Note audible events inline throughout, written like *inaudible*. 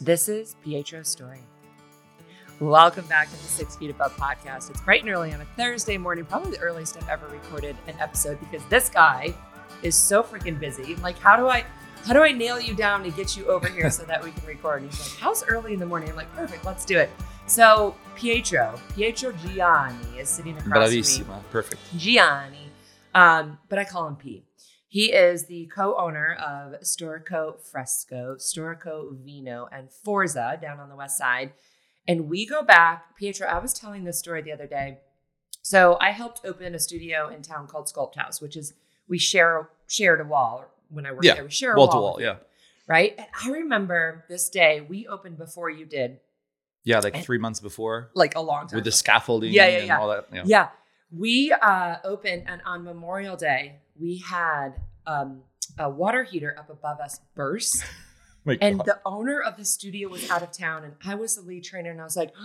This is Pietro's story. Welcome back to the Six Feet Above podcast. It's bright and early on a Thursday morning, probably the earliest I've ever recorded an episode because this guy is so freaking busy. Like, how do I how do I nail you down to get you over here so that we can record? And he's like, How's early in the morning? I'm like, perfect, let's do it. So Pietro, Pietro Gianni is sitting across from me. Bravissima. Perfect. Gianni, um, but I call him P. He is the co-owner of Storico Fresco, Storico Vino, and Forza down on the west side. And we go back, Pietro. I was telling this story the other day. So I helped open a studio in town called Sculpt House, which is we share shared a wall when I worked Yeah, there. We share a Wall wall, to wall. Yeah. right? And I remember this day we opened before you did, Yeah. Like And- three months before like a long time with the scaffolding Yeah, yeah, and yeah. all that. Yeah. Yeah. We uh, opened, and on Memorial Day, we had um, a water heater up above us burst. *laughs* And God. the owner of the studio was out of town, and I was the lead trainer, and I was like, *gasps*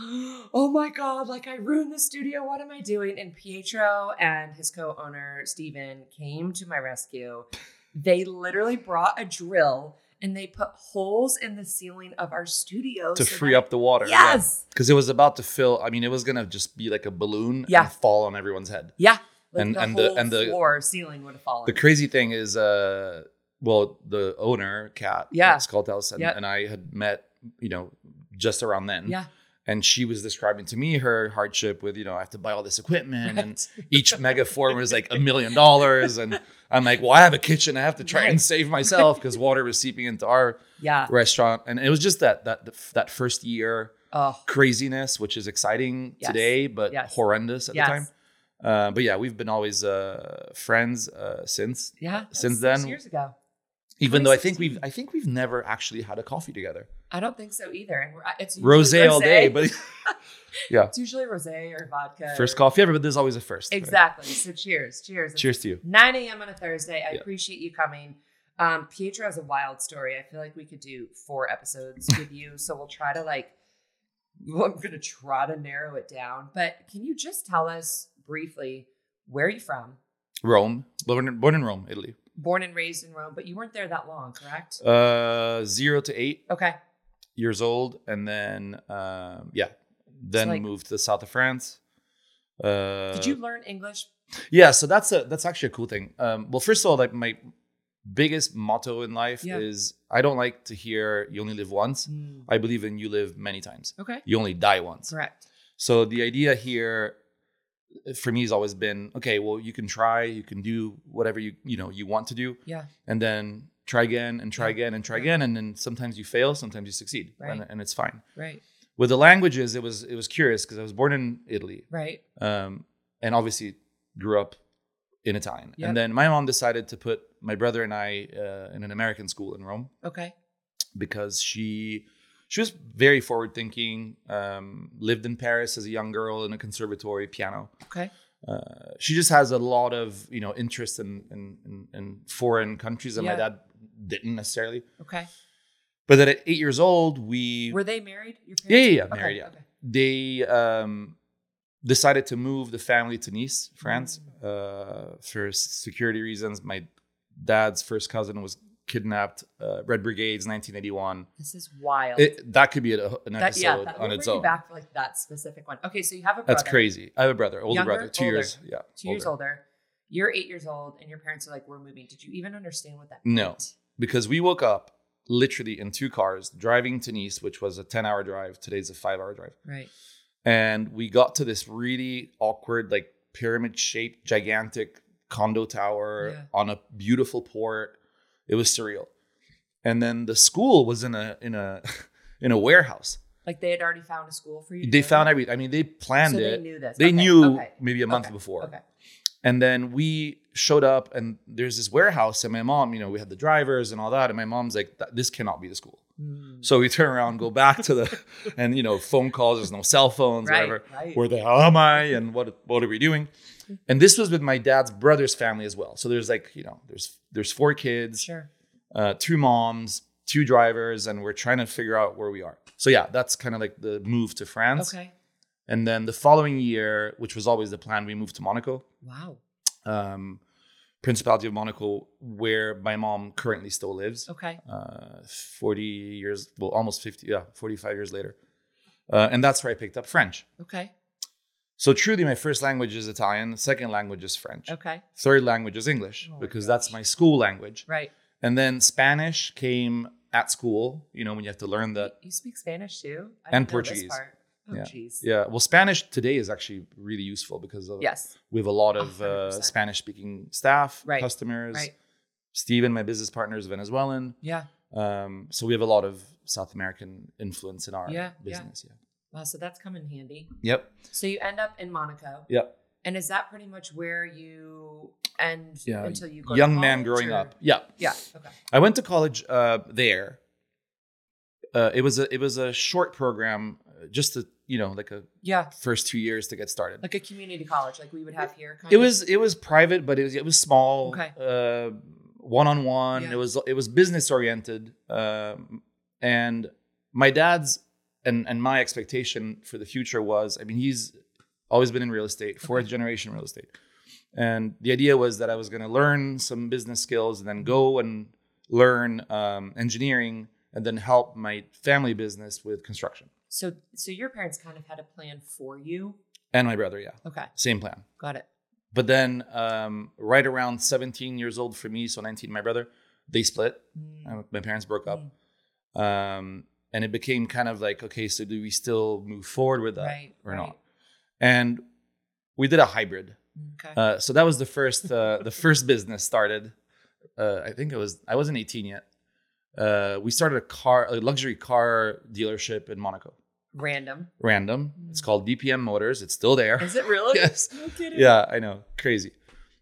"Oh my god! Like I ruined the studio. What am I doing?" And Pietro and his co-owner Steven came to my rescue. They literally brought a drill and they put holes in the ceiling of our studio to so free that- up the water. Yes, Because it was about to fill. I mean, it was gonna just be like a balloon Yeah. and fall on everyone's head. yeah. Like And- the and the- and the- floor ceiling would have fallen. The crazy thing is, uh, well, the owner, Kat, Yeah. at Sculpt House, and, Yep. and I had met, you know, just around then. yeah, And she was describing to me her hardship with, you know, I have to buy all this equipment and *laughs* each mega form was like a million dollars. And *laughs* I'm like, well, I have a kitchen. I have to try Right. and save myself because *laughs* water was seeping into our yeah. restaurant. And it was just that that that first year Oh, craziness, which is exciting Yes. today, but Yes. horrendous at Yes. the time. Uh, but yeah, we've been always uh, friends uh, since. yeah. Since then- years ago. Even though I think we've I think we've never actually had a coffee together. I don't think so either. And we're, it's usually Rosé all day, but *laughs* *laughs* yeah, it's usually rosé or vodka. first or- coffee ever. But there's always a first. right? Exactly. So cheers, cheers. It's Cheers to you. 9 a.m. on a Thursday. I Yeah. appreciate you coming. Um, Pietro has a wild story. I feel like we could do four episodes *laughs* with you. So we'll try to like, well, I'm gonna try to narrow it down. But can you just tell us briefly where are you from? Rome, born, born in Rome, Italy. Born and raised in Rome, but you weren't there that long, correct? Uh, zero to eight Okay. years old, and then um, yeah, then like- moved to the south of France. Uh, Did you learn English? Yeah, so that's a that's actually a cool thing. Um, well, first of all, like my biggest motto in life Yeah. is I don't like to hear you only live once. Mm, I believe in you live many times. Okay. You only die once. Correct. So the idea here for me has always been okay. Well, you can try, you can do whatever you you know you want to do, Yeah. and then try again and try Yeah. again and try again, and then sometimes you fail, sometimes you succeed, Right. and, and it's fine. Right. With the languages, it was it was curious because I was born in Italy, Right. um, and obviously grew up in Italian. Yep. And then my mom decided to put my brother and I uh, in an American school in Rome Okay. because she she was very forward thinking. Um, lived in Paris as a young girl in a conservatory, piano. Okay. Uh, she just has a lot of you know interest in in, in, in foreign countries that my dad didn't necessarily. Okay. But then at eight years old, we Were they married? Your Yeah, yeah, yeah, married, yeah. Okay. they um, decided to move the family to Nice, France, Mm. uh, for security reasons. My dad's first cousin was kidnapped. Uh, Red Brigades, 1981. This is wild. It, that could be a, an that, episode yeah, that, on its own. back for like that specific one. Okay, so you have a brother. That's crazy. I have a brother, older Younger? brother, two Older. years. Yeah, Two years older. You're eight years old, and your parents are like, "We're moving." Did you even understand what that means? No. Because we woke up literally in two cars driving to Nice, which was a 10 hour drive. Today's a five hour drive. Right. and we got to this really awkward like pyramid shaped gigantic condo tower Yeah. on a beautiful port it was surreal and then the school was in a in a *laughs* in a warehouse Like they had already found a school for you. they found to? every i mean they planned so it They knew this. they Okay, knew okay, maybe a month okay, before Okay. and then we showed up and there's this warehouse and my mom you know we had the drivers and all that and my mom's like this cannot be the school Mm. so we turn around go back to the *laughs* and you know phone calls there's no cell phones Right. whatever Right. where the hell am I and what what are we doing? And this was with my dad's brother's family as well. So there's like you know there's there's four kids, Sure. uh, two moms, two drivers, and we're trying to figure out where we are. So yeah, that's kind of like the move to France. Okay. And then the following year, which was always the plan, we moved to Monaco. Wow. Um, Principality of Monaco, where my mom currently still lives. Okay. Uh, 40 years, well, almost 50, yeah, 45 years later. Uh, and that's where I picked up French. Okay. So truly, my first language is Italian. Second language is French. Okay. Third language is English Oh because gosh. that's my school language. Right. And then Spanish came at school. You know, when you have to learn that. You speak Spanish too? I And didn't know this Portuguese. Oh, Yeah. jeez. Yeah, well, Spanish today is actually really useful because of, Yes. we have a lot of uh. Spanish-speaking staff, Right. customers. Right. Steven, my business partner, is Venezuelan. Yeah. Um, so we have a lot of South American influence in our Yeah, yeah. business. Yeah. Wow. So that's come in handy. Yep. So you end up in Monaco. Yep. And is that pretty much where you end Yeah. until you go to Young man growing or- up. Yeah. Yeah. Okay. I went to college uh, there. Uh, it was a it was a short program, uh, just to you know like a Yeah. first two years to get started. Like a community college, like we would have here. Kind it of? was it was private, but it was it was small. Okay. Uh, one on one. It was it was business oriented. Um, and my dad's and and my expectation for the future was, I mean, he's always been in real estate, fourth generation real estate. And the idea was that I was going to learn some business skills and then go and learn um, engineering and then help my family business with construction. So, so your parents kind of had a plan for you. And my brother, yeah, Okay, same plan. got it. But then, um, right around 17 years old for me, so 19 my brother, they split. Mm, Uh, My parents broke up. Um, and it became kind of like, okay, so do we still move forward with that Right, or right. not? And we did a hybrid. Okay. Uh, so that was the first, uh, the first business started. Uh, I think it was, I wasn't 18 yet. Uh, we started a car, a luxury car dealership in Monaco. Random. Random. It's called DPM Motors. It's still there. Is it really? *laughs* Yes. No kidding. Yeah, I know. Crazy.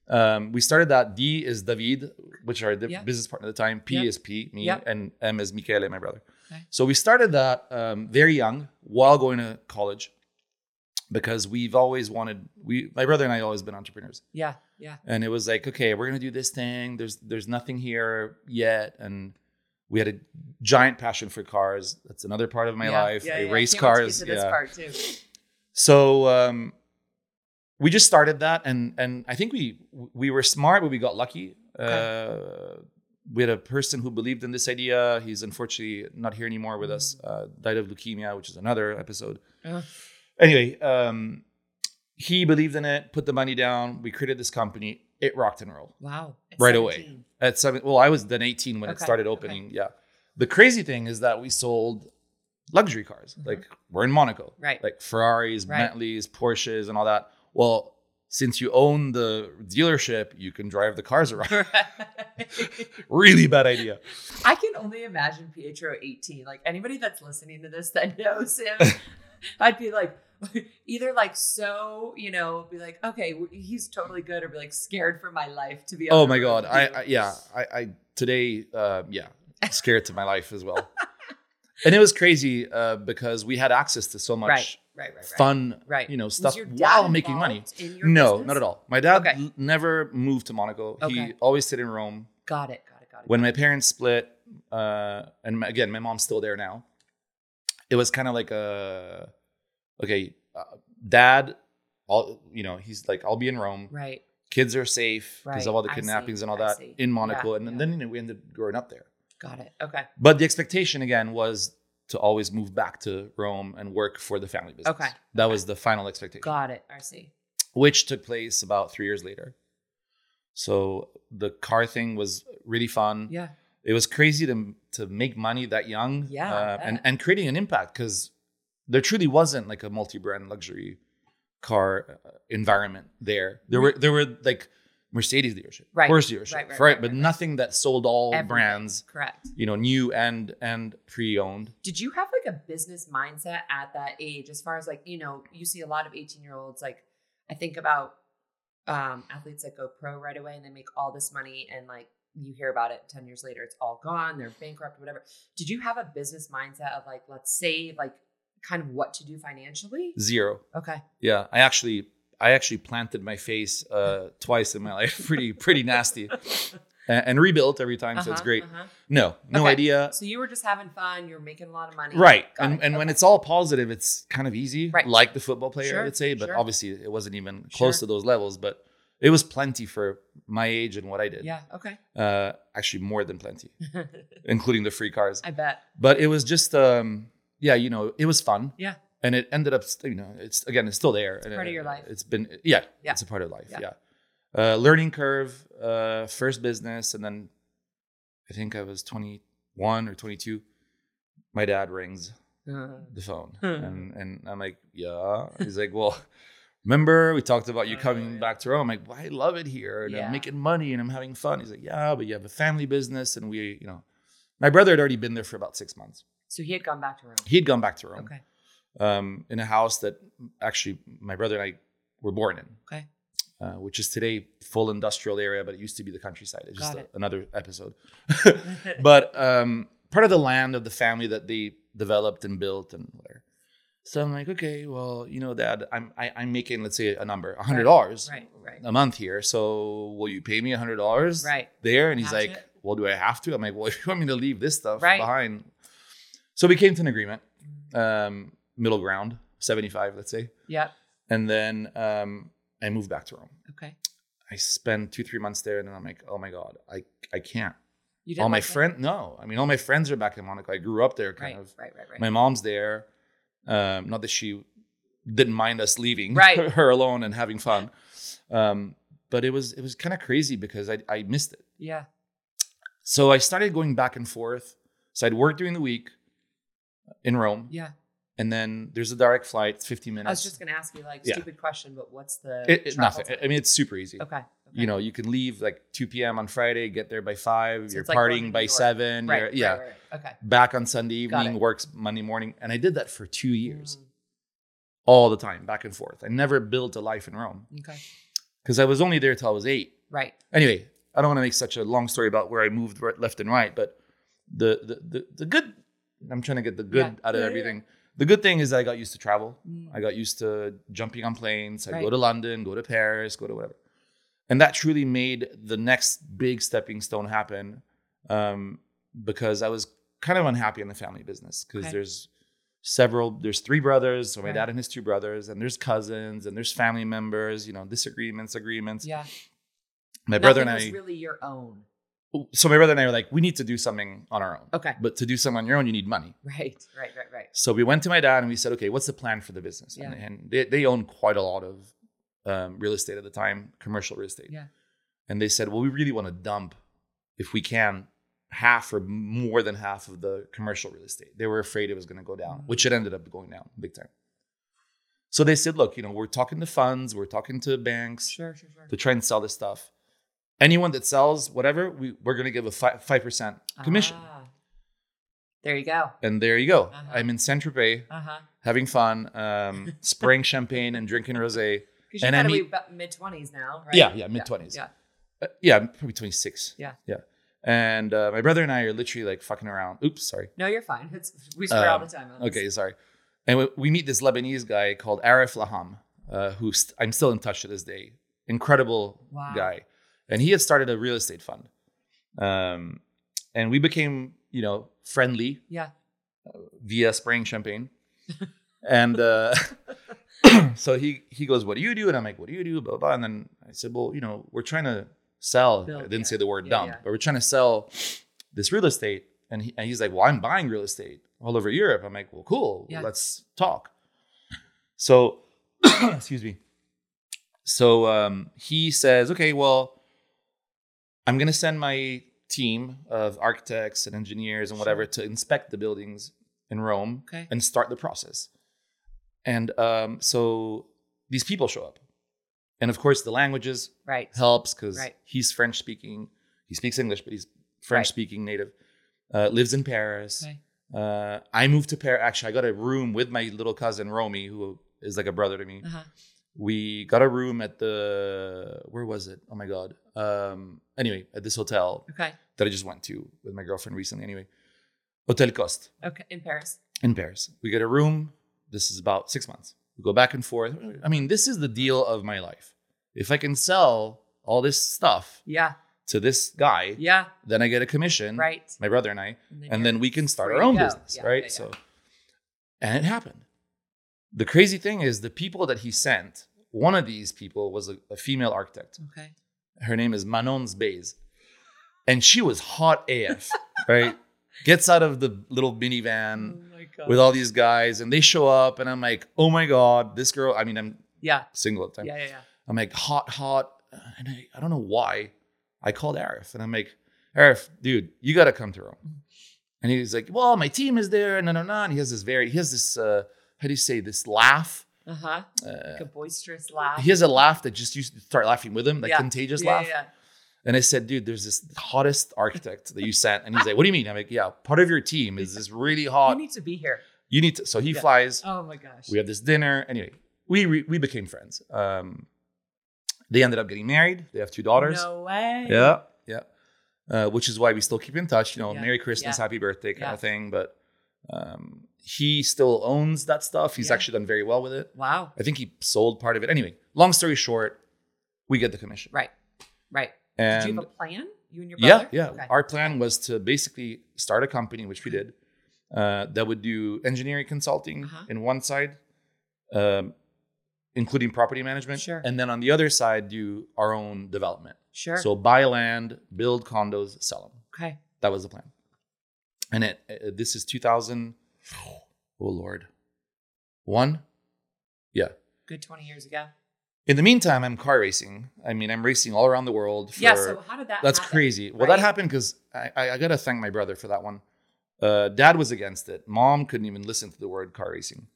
Um, we started that. D is David, which are the business partner at the time. P Yeah. is P, me, Yeah. and M is Michele, my brother. Okay. So we started that um, very young while going to college because we've always wanted. We, my brother and I, always been entrepreneurs, Yeah. Yeah. and it was like, okay, we're gonna do this thing. There's there's nothing here yet, and we had a giant passion for cars. That's another part of my Yeah, life. Yeah, I yeah. race Can't to get cars. yeah. part too. So um, we just started that, and and I think we we were smart, but we got lucky. Uh, we had a person who believed in this idea. He's unfortunately not here anymore with us. Uh, died of leukemia, which is another episode. Ugh. Anyway, um, he believed in it, put the money down. We created this company. It rocked and rolled Wow. At Right away. at seven. Well, I was then eighteen when it Okay, started okay. opening. Yeah. The crazy thing is that we sold luxury cars. Mhm. Like we're in Monaco Right. like Ferraris, Right. Bentleys, Porsches, and all that. Well, since you own the dealership, you can drive the cars around. *laughs* *laughs* really bad idea. I can only imagine Pietro 18. Like anybody that's listening to this that *laughs* knows him, I'd be like, either like so, you know, be like, okay, he's totally good, or be like scared for my life to be. Oh my god, I. I yeah, I, I today, uh, yeah, scared to my life as well. And it was crazy uh, because we had access to so much right, right, right, right. fun, Right. you know, stuff while making money. involved in your No, business? not at all. My dad Okay. l- never moved to Monaco. He always stayed in Rome. Got it, got it, got it. when my parents split uh and my, again my mom's still there now it was kind of like a okay uh, dad all you know he's like i'll be in rome right, kids are safe because Right, of all the I see, kidnappings and all that in monaco Yeah, and then, yeah. then you know, we ended up growing up there got it. Okay, but the expectation again was to always move back to rome and work for the family business. Okay, that okay. was the final expectation. Got it. I see. which took place about three years later. So the car thing was really fun. Yeah, it was crazy to to make money that young Yeah, uh, and and creating an impact because there truly wasn't like a multi-brand luxury car uh, environment there. There were there were like mercedes dealership Right, Porsche dealership right, right, right, but nothing that sold all Everything. brands correct. you know new and and pre-owned Did you have like a business mindset at that age as far as like, you know, you see a lot of 18 year olds, like I think about um athletes that go pro right away and they make all this money and like you hear about it 10 years later, it's all gone, they're bankrupt, whatever. Did you have a business mindset of like, let's save, like kind of what to do financially? zero Okay. yeah i actually i actually planted my face uh twice in my *laughs* life pretty pretty nasty and, and rebuilt every time so it's Uh-huh, great uh-huh. no no Okay. idea So you were just having fun, you're making a lot of money. Right. Got And, it. and when it's all positive, it's kind of easy, Right. like the football player, Sure, I would say. But sure. obviously, it wasn't even close Sure. to those levels. But It was plenty for my age and what I did. Yeah. Okay. Uh, actually, more than plenty, *laughs* including the free cars. I bet. But it was just, um, yeah, you know, it was fun. Yeah. And it ended up, you know, it's again, it's still there. It's part of your life. It's been, yeah, Yeah. it's a part of life. Yeah. Yeah. Uh, learning curve, uh, first business, and then I think I was 21 or 22. My dad rings Uh, the phone, Hmm. and and I'm like, yeah. He's like, well, remember we talked about you Oh, coming back to Rome? I'm like, well, I love it here, and Yeah. I'm making money, and I'm having fun. He's like, yeah, but you have a family business, and we, you know, my brother had already been there for about six months. so he had gone back to Rome. He'd gone back to Rome, Okay. Um, in a house that actually my brother and I were born in. Okay. Uh, which is today full industrial area, but it used to be the countryside. It's just Got a- another episode. *laughs* *laughs* but um, part of the land of the family that they developed and built and whatever. So I'm like, okay, well, you know, Dad, I'm I, I'm making let's say a number, a hundred dollars Right. Right. a month here. So will you pay me a hundred dollars Right. there? And he's like, it. well, do I have to? I'm like, well, if *laughs* you want me to leave this stuff Right. behind. So we came to an agreement, um, middle ground, 75, let's say. Yeah. And then um, I moved back to Rome. Okay. I spent two, three months there, and then I'm like, oh my God, I, I can't. You all my like that? friends, no. I mean, all my friends are back in Monaco. I grew up there, kind Right. of. Right. Right. Right. My mom's there. Um, not that she didn't mind us leaving Right. *laughs* her alone and having fun. Um, but it was it was kind of crazy because I, I missed it. yeah. So I started going back and forth. So I'd work during the week in Rome, Yeah. And then there's a direct flight, it's 15 minutes. I was just gonna ask you like Yeah. stupid question, but what's the it, it- nothing. time? I mean, it's super easy. okay. okay. You know, you can leave like 2 p.m. on Friday, get there by five. So you're it's like partying by seven. Right. yeah, Right, right. Okay. back on Sunday evening, works Monday morning, and I did that for two years, Mm, all the time, back and forth. I never built a life in Rome okay. because I was only there till I was eight. Right. Anyway, I don't want to make such a long story about where I moved right, left and right, but the the the, the good. I'm trying to get the good Yeah. out of Yeah, yeah, everything. The good thing is I got used to travel. Mm. I got used to jumping on planes. I would go to London, go to Paris, go to whatever, and that truly made the next big stepping stone happen. Um, because I was kind of unhappy in the family business because Okay. there's several. There's three brothers, so my Right. dad and his two brothers, and there's cousins, and there's family members. You know, disagreements, agreements. Yeah. My brother Nothing and was I. really your own. So my brother and I were like, we need to do something on our own. Okay. But to do something on your own, you need money. Right. Right. Right. Right. So we went to my dad and we said, okay, what's the plan for the business? And, Yeah. and they, they own quite a lot of um, real estate at the time, commercial real estate. Yeah. And they said, well, we really want to dump, if we can, half or more than half of the commercial real estate. They were afraid it was going to go down, Mm. which it ended up going down big time. So they said, look, you know, we're talking to funds, we're talking to banks Sure. Sure. Sure. to try and sell this stuff. Anyone that sells whatever, we, we're going to give a five percent commission. Ah. there you go. And there you go. Uh-huh. I'm in Saint Tropez, Uh huh. having fun, um, *laughs* spraying champagne and drinking rosé. Because you And to be mid twenties now, right? Yeah, yeah, mid-twenties. Yeah. Uh, yeah, I'm probably 26. Yeah. yeah. And uh, my brother and I are literally like fucking around. Oops, sorry. No, you're fine. It's we swear all Um, the time. on this. Okay, sorry. And we, we meet this Lebanese guy called Arif Laham, uh, who st- I'm still in touch to this day. Incredible Wow. guy, and he had started a real estate fund, um, and we became you know friendly Yeah. via spraying champagne. *laughs* and uh, *coughs* so he he goes, "What do you do?" And I'm like, "What do you do?" Blah blah. blah. And then I said, "Well, you know, we're trying to sell." Build, I didn't yeah. say the word Yeah, dump, yeah. but we're trying to sell this real estate. And, he, and he's like, "Well, I'm buying real estate all over Europe." I'm like, "Well, cool. Yeah. Let's talk." So, *coughs* excuse me. So um, he says, "Okay, well, I'm gonna send my team of architects and engineers and whatever to inspect the buildings in Rome Okay. and start the process. And um, so these people show up, and of course the languages Right. helps because Right. he's French speaking. He speaks English, but he's French speaking native. Uh, lives in Paris. Okay. Uh, I moved to Paris. Actually, I got a room with my little cousin Romy, who is like a brother to me. Uh huh. We got a room at the where was it? Oh my god. Um, anyway, at this hotel Okay. that I just went to with my girlfriend recently. Anyway, Hotel Costes Okay. In Paris. in Paris. We get a room. This is about six months. We go back and forth. I mean, this is the deal of my life. If I can sell all this stuff Yeah. to this guy, Yeah. then I get a commission. Right. My brother and I, and you're then we can start our own go. business, Yeah, right? yeah, yeah. So, and it happened. The crazy thing is, the people that he sent one of these people was a, a female architect. Okay. Her name is Manon's Bays. And she was hot AF, *laughs* right? Gets out of the little minivan oh with all these guys and they show up and I'm like, oh my God, this girl, I mean, I'm yeah. single at the time. Yeah. Yeah. Yeah. I'm like, hot, hot. And I, I don't know why. I called Arif and I'm like, Arif, dude, you got to come to Rome. And he's like, well, my team is there. and No, no, no. And he has this very, he has this, uh, how do you say, this laugh. Uh huh. Uh, Like a boisterous laugh. he has a laugh that just used to start laughing with him, like Yeah. contagious yeah, laugh. Yeah. And I said, dude, there's this hottest architect that you sent. And he's like, what do you mean? I'm like, yeah, part of your team is this really hot. You need to be here. You need to. So he Yeah. flies. Oh my gosh. We have this dinner. Anyway, we re- we became friends. Um, they ended up getting married. They have two daughters. No way. Yeah, yeah. Uh, which is why we still keep in touch. You know, Yeah, Merry Christmas, yeah. Happy Birthday, kind of thing. But um, he still owns that stuff. He's Yeah. actually done very well with it. Wow. I think he sold part of it. Anyway, long story short, we get the commission. Right. Right. And Did you have a plan? You and your yeah, brother? yeah. Okay. Our plan was to basically start a company, which we did, uh, that would do engineering consulting Uh-huh. in one side, um, including property management, Sure. and then on the other side do our own development. Sure. So buy land, build condos, sell them. okay. That was the plan. And it uh, this is 2000. Oh Lord, one. Yeah. Good 20 years ago. In the meantime, I'm car racing. I mean, I'm racing all around the world. For, yeah. So how did that that's happen? crazy. Well, right? that happened because I, I, I got to thank my brother for that one. Uh, Dad was against it. Mom couldn't even listen to the word car racing.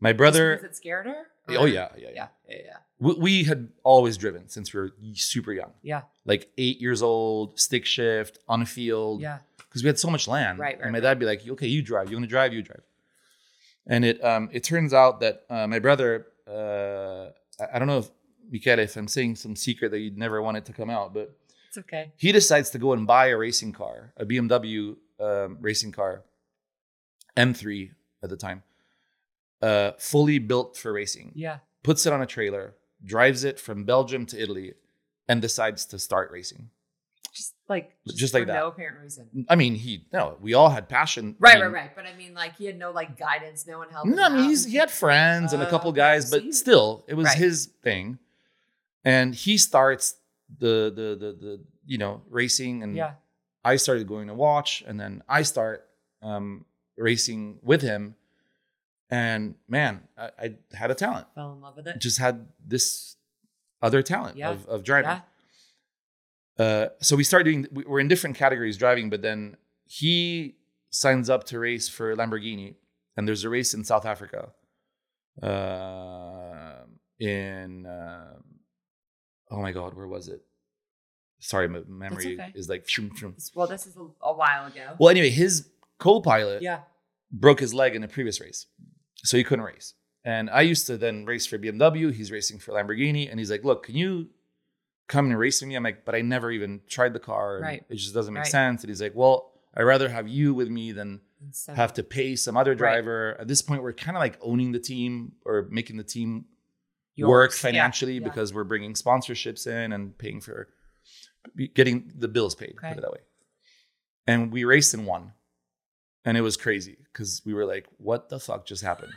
My brother, because it scared her? oh yeah, yeah, yeah. Yeah. Yeah. Yeah. We, we had always driven since we were super young, Yeah. like eight years old, stick shift on a field, Yeah. Because we had so much land. Right, right, and my dad be like, "Okay, you drive. You want to drive? You drive." And it um it turns out that uh, my brother, uh, I, I don't know if Michele, if I'm saying some secret that you'd never want it to come out, but It's okay. he decides to go and buy a racing car, a BMW um, racing car, M3 at the time, uh, fully built for racing. Yeah. Puts it on a trailer, drives it from Belgium to Italy, and decides to start racing. Just like Just for like that. No apparent reason. I mean, he no, we all had passion. I Right, mean, right, right. But I mean, like he had no like guidance, no one helped. No, I mean he's, he had friends and a Uh, couple guys, but still, it was Right. his thing. And he starts the the the the you know racing, and yeah. I started going to watch, and then I start um, racing with him. And man, I, I had a talent. Fell in love with it. Just had this other talent Yeah. of, of driving. Yeah. Uh, so we start doing. we- We're in different categories driving, but then he signs up to race for Lamborghini, and there's a race in South Africa. Uh, in uh, oh my god, where was it? Sorry, my memory okay. is like. shroom, shroom. Well, this is a, a while ago. Well, anyway, his co-pilot yeah. broke his leg in a previous race, so he couldn't race. And I used to then race for BMW. He's racing for Lamborghini, and he's like, "Look, can you come and race with me?" I'm like, "But I never even tried the car. Right. It just doesn't make Right. sense." And he's like, "Well, I'd rather have you with me than so- have to pay some other Right. driver." At this point, we're kind of like owning the team or making the team yours. work Yeah, financially yeah. because we're bringing sponsorships in and paying for getting the bills paid. Okay. Put it that way. And we raced and won, and it was crazy because we were like, "What the fuck just happened?"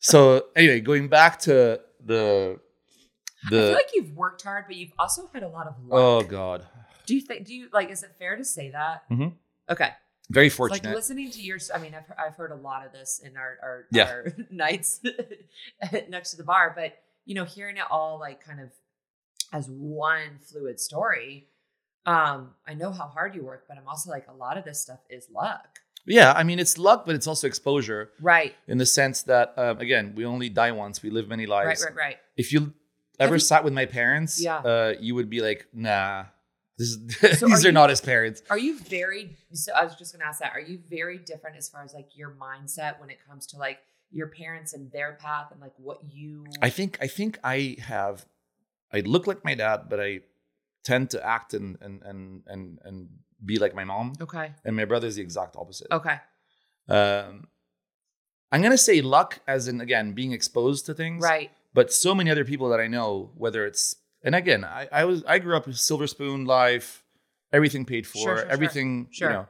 so anyway, going back to the I feel like you've worked hard, but you've also had a lot of luck. oh god, Do you think? Do you like? Is it fair to say that? Mhm. Okay. very It's Like fortunate. listening to your. I mean, I've I've heard a lot of this in our our, Yeah. our *laughs* nights *laughs* next to the bar, but you know, hearing it all like kind of as one fluid story. Um, I know how hard you work, but I'm also like a lot of this stuff is luck. yeah, I mean it's luck, but it's also exposure Right. in the sense that um, again, we only die once. We live many lives. Right. Right. Right. if you ever you- sat with my parents, Yeah. uh, you would be like, nah, *laughs* this is, *laughs* So these are are, you- not his parents. Are you very? So I was just gonna ask that. Are you very different as far as like your mindset when it comes to like your parents and their path and like what you? I think I think I have I look like my dad, but I tend to act and and and and and be like my mom. okay. And my brother's the exact opposite. Okay. Um, I'm gonna say luck, as in again being exposed to things. Right. But so many other people that I know, whether it's and again, I, I was I grew up with silver spoon life, everything paid for, Sure, sure, everything Sure. you know.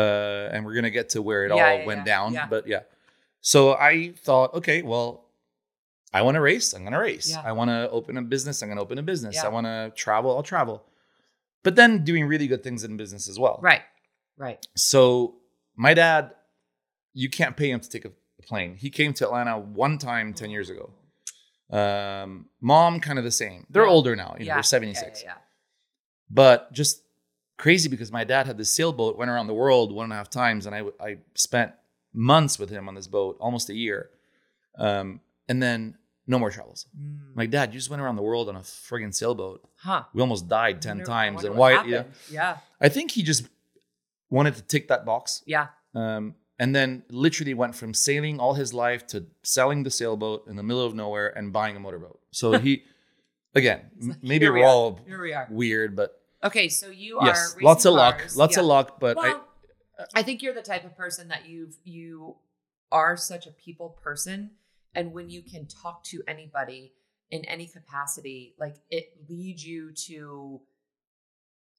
Uh, and we're gonna get to where it Yeah, all yeah, went yeah, down. But yeah. So I thought, okay, well, I want to race. I'm going to race. I want to open a business. I'm going to open a business. I want to travel. I'll travel. But then doing really good things in business as well. Right. Right. So my dad, you can't pay him to take a plane. He came to Atlanta one time 10 years ago. Um, mom, kind of the same. They're Yeah. older now. You know, yeah. they're 76. Yeah, yeah, But just crazy because my dad had this sailboat, went around the world one and a half times, and I I spent months with him on this boat, almost a year. Um, and then no more travels. Mm. Like, Dad, you just went around the world on a friggin' sailboat. huh. We almost died 10 wonder- times. And why? Yeah. Yeah. I think he just wanted to tick that box. Yeah. Um, and then literally went from sailing all his life to selling the sailboat in the middle of nowhere and buying a motorboat. So *laughs* he, again, m- maybe we we're are. all we weird, but Okay, so you yes, are lots racing of luck, lots Yeah. of luck. But well, I, think you're the type of person that you you are such a people person, and when you can talk to anybody in any capacity, like it leads you to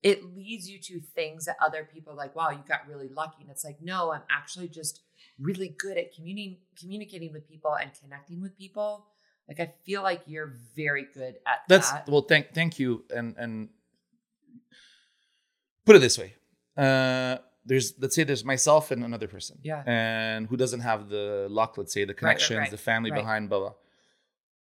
it leads you to things that other people are like, wow, you got really lucky. And it's like, no, I'm actually just really good at communicating communicating with people and connecting with people. Like I feel like you're very good at that's that. well, thank thank you, and and put it this way. Uh, there's let's say there's myself and another person, Yeah. and who doesn't have the luck, let's say the right, connections, right. the family Right. behind, blah blah.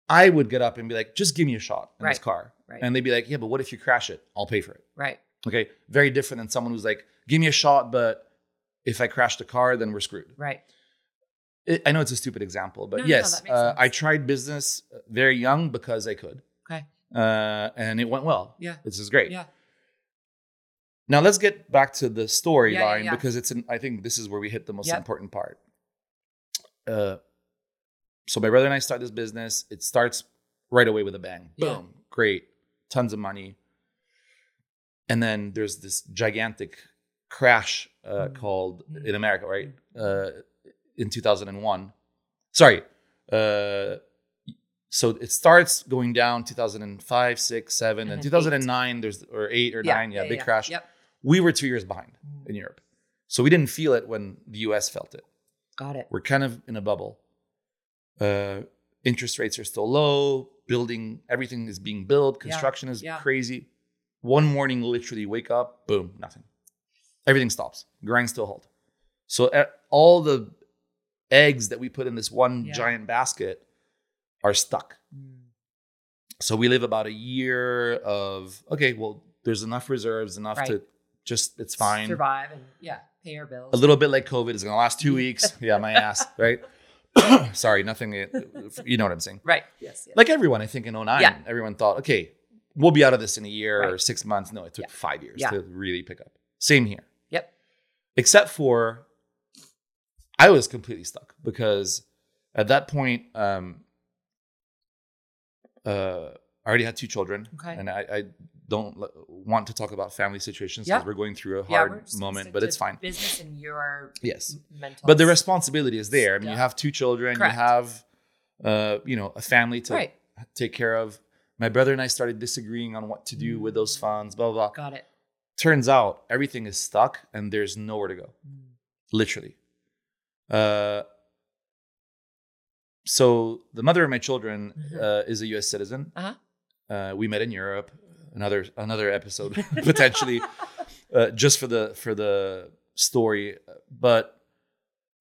I would get up and be like, just give me a shot in this car, right. and they'd be like, yeah, but what if you crash it? I'll pay for it. Right. Okay, very different than someone who's like, give me a shot, but if I crash the car, then we're screwed. Right. It, I know it's a stupid example, but No, no, no, yes, uh. I tried business uh, very young because I could, Okay. uh, and it went well. Yeah. This is great. Yeah. Now let's get back to the storyline Yeah, yeah, yeah. because it's an, I think this is where we hit the most Yep. important part. Uh, so my brother and I start this business. It starts right away with a bang. Boom, great, tons of money. And then there's this gigantic crash uh, Mm. called Mm. in America, right? Uh, in 2001. Sorry. Uh, so it starts going down 2005, 6, 7, And and, then 2009 there's or 8 or 9, yeah, big crash. Yep. We were 2 years behind in Europe. So we didn't feel it when the US felt it. Got it. We're kind of in a bubble. Uh, interest rates are still low, building everything is being built, Yeah, construction is yeah. crazy. One morning literally wake up, boom, nothing. Everything stops. Grind still halt. So uh, all the eggs that we put in this one Yeah. giant basket are stuck. Mm. So we live about a year of okay, well, there's enough reserves, enough Right. to just it's fine. Survive and yeah, pay our bills. A little bit like COVID is gonna last two weeks. *laughs* Yeah, my ass, right? *coughs* Sorry, nothing. You know what I'm saying? Right. Yes. yes. Like everyone, I think in 09, Yeah. everyone thought, okay, we'll be out of this in a year or six months. No, it took Yeah. five years Yeah. to really pick up. Same here. Yep. Except for I was completely stuck because at that point, um, uh, I already had two children, Okay. and I, I don't l- want to talk about family situations because Yeah. we're going through a hard we're moment, but it's fine. Business and your Yes, mental. but the responsibility is there. I mean, Yeah. you have two children, Correct. you have, uh, you know, a family to Right. take care of. My brother and I started disagreeing on what to do with those funds. Blah blah. blah. Got it. Turns out everything is stuck and there's nowhere to go. Mm. Literally. Uh, so the mother of my children Mhm. uh, is a U.S. citizen. Uh-huh. Uh, we met in Europe. Another another episode *laughs* *laughs* potentially, uh, just for the for the story. But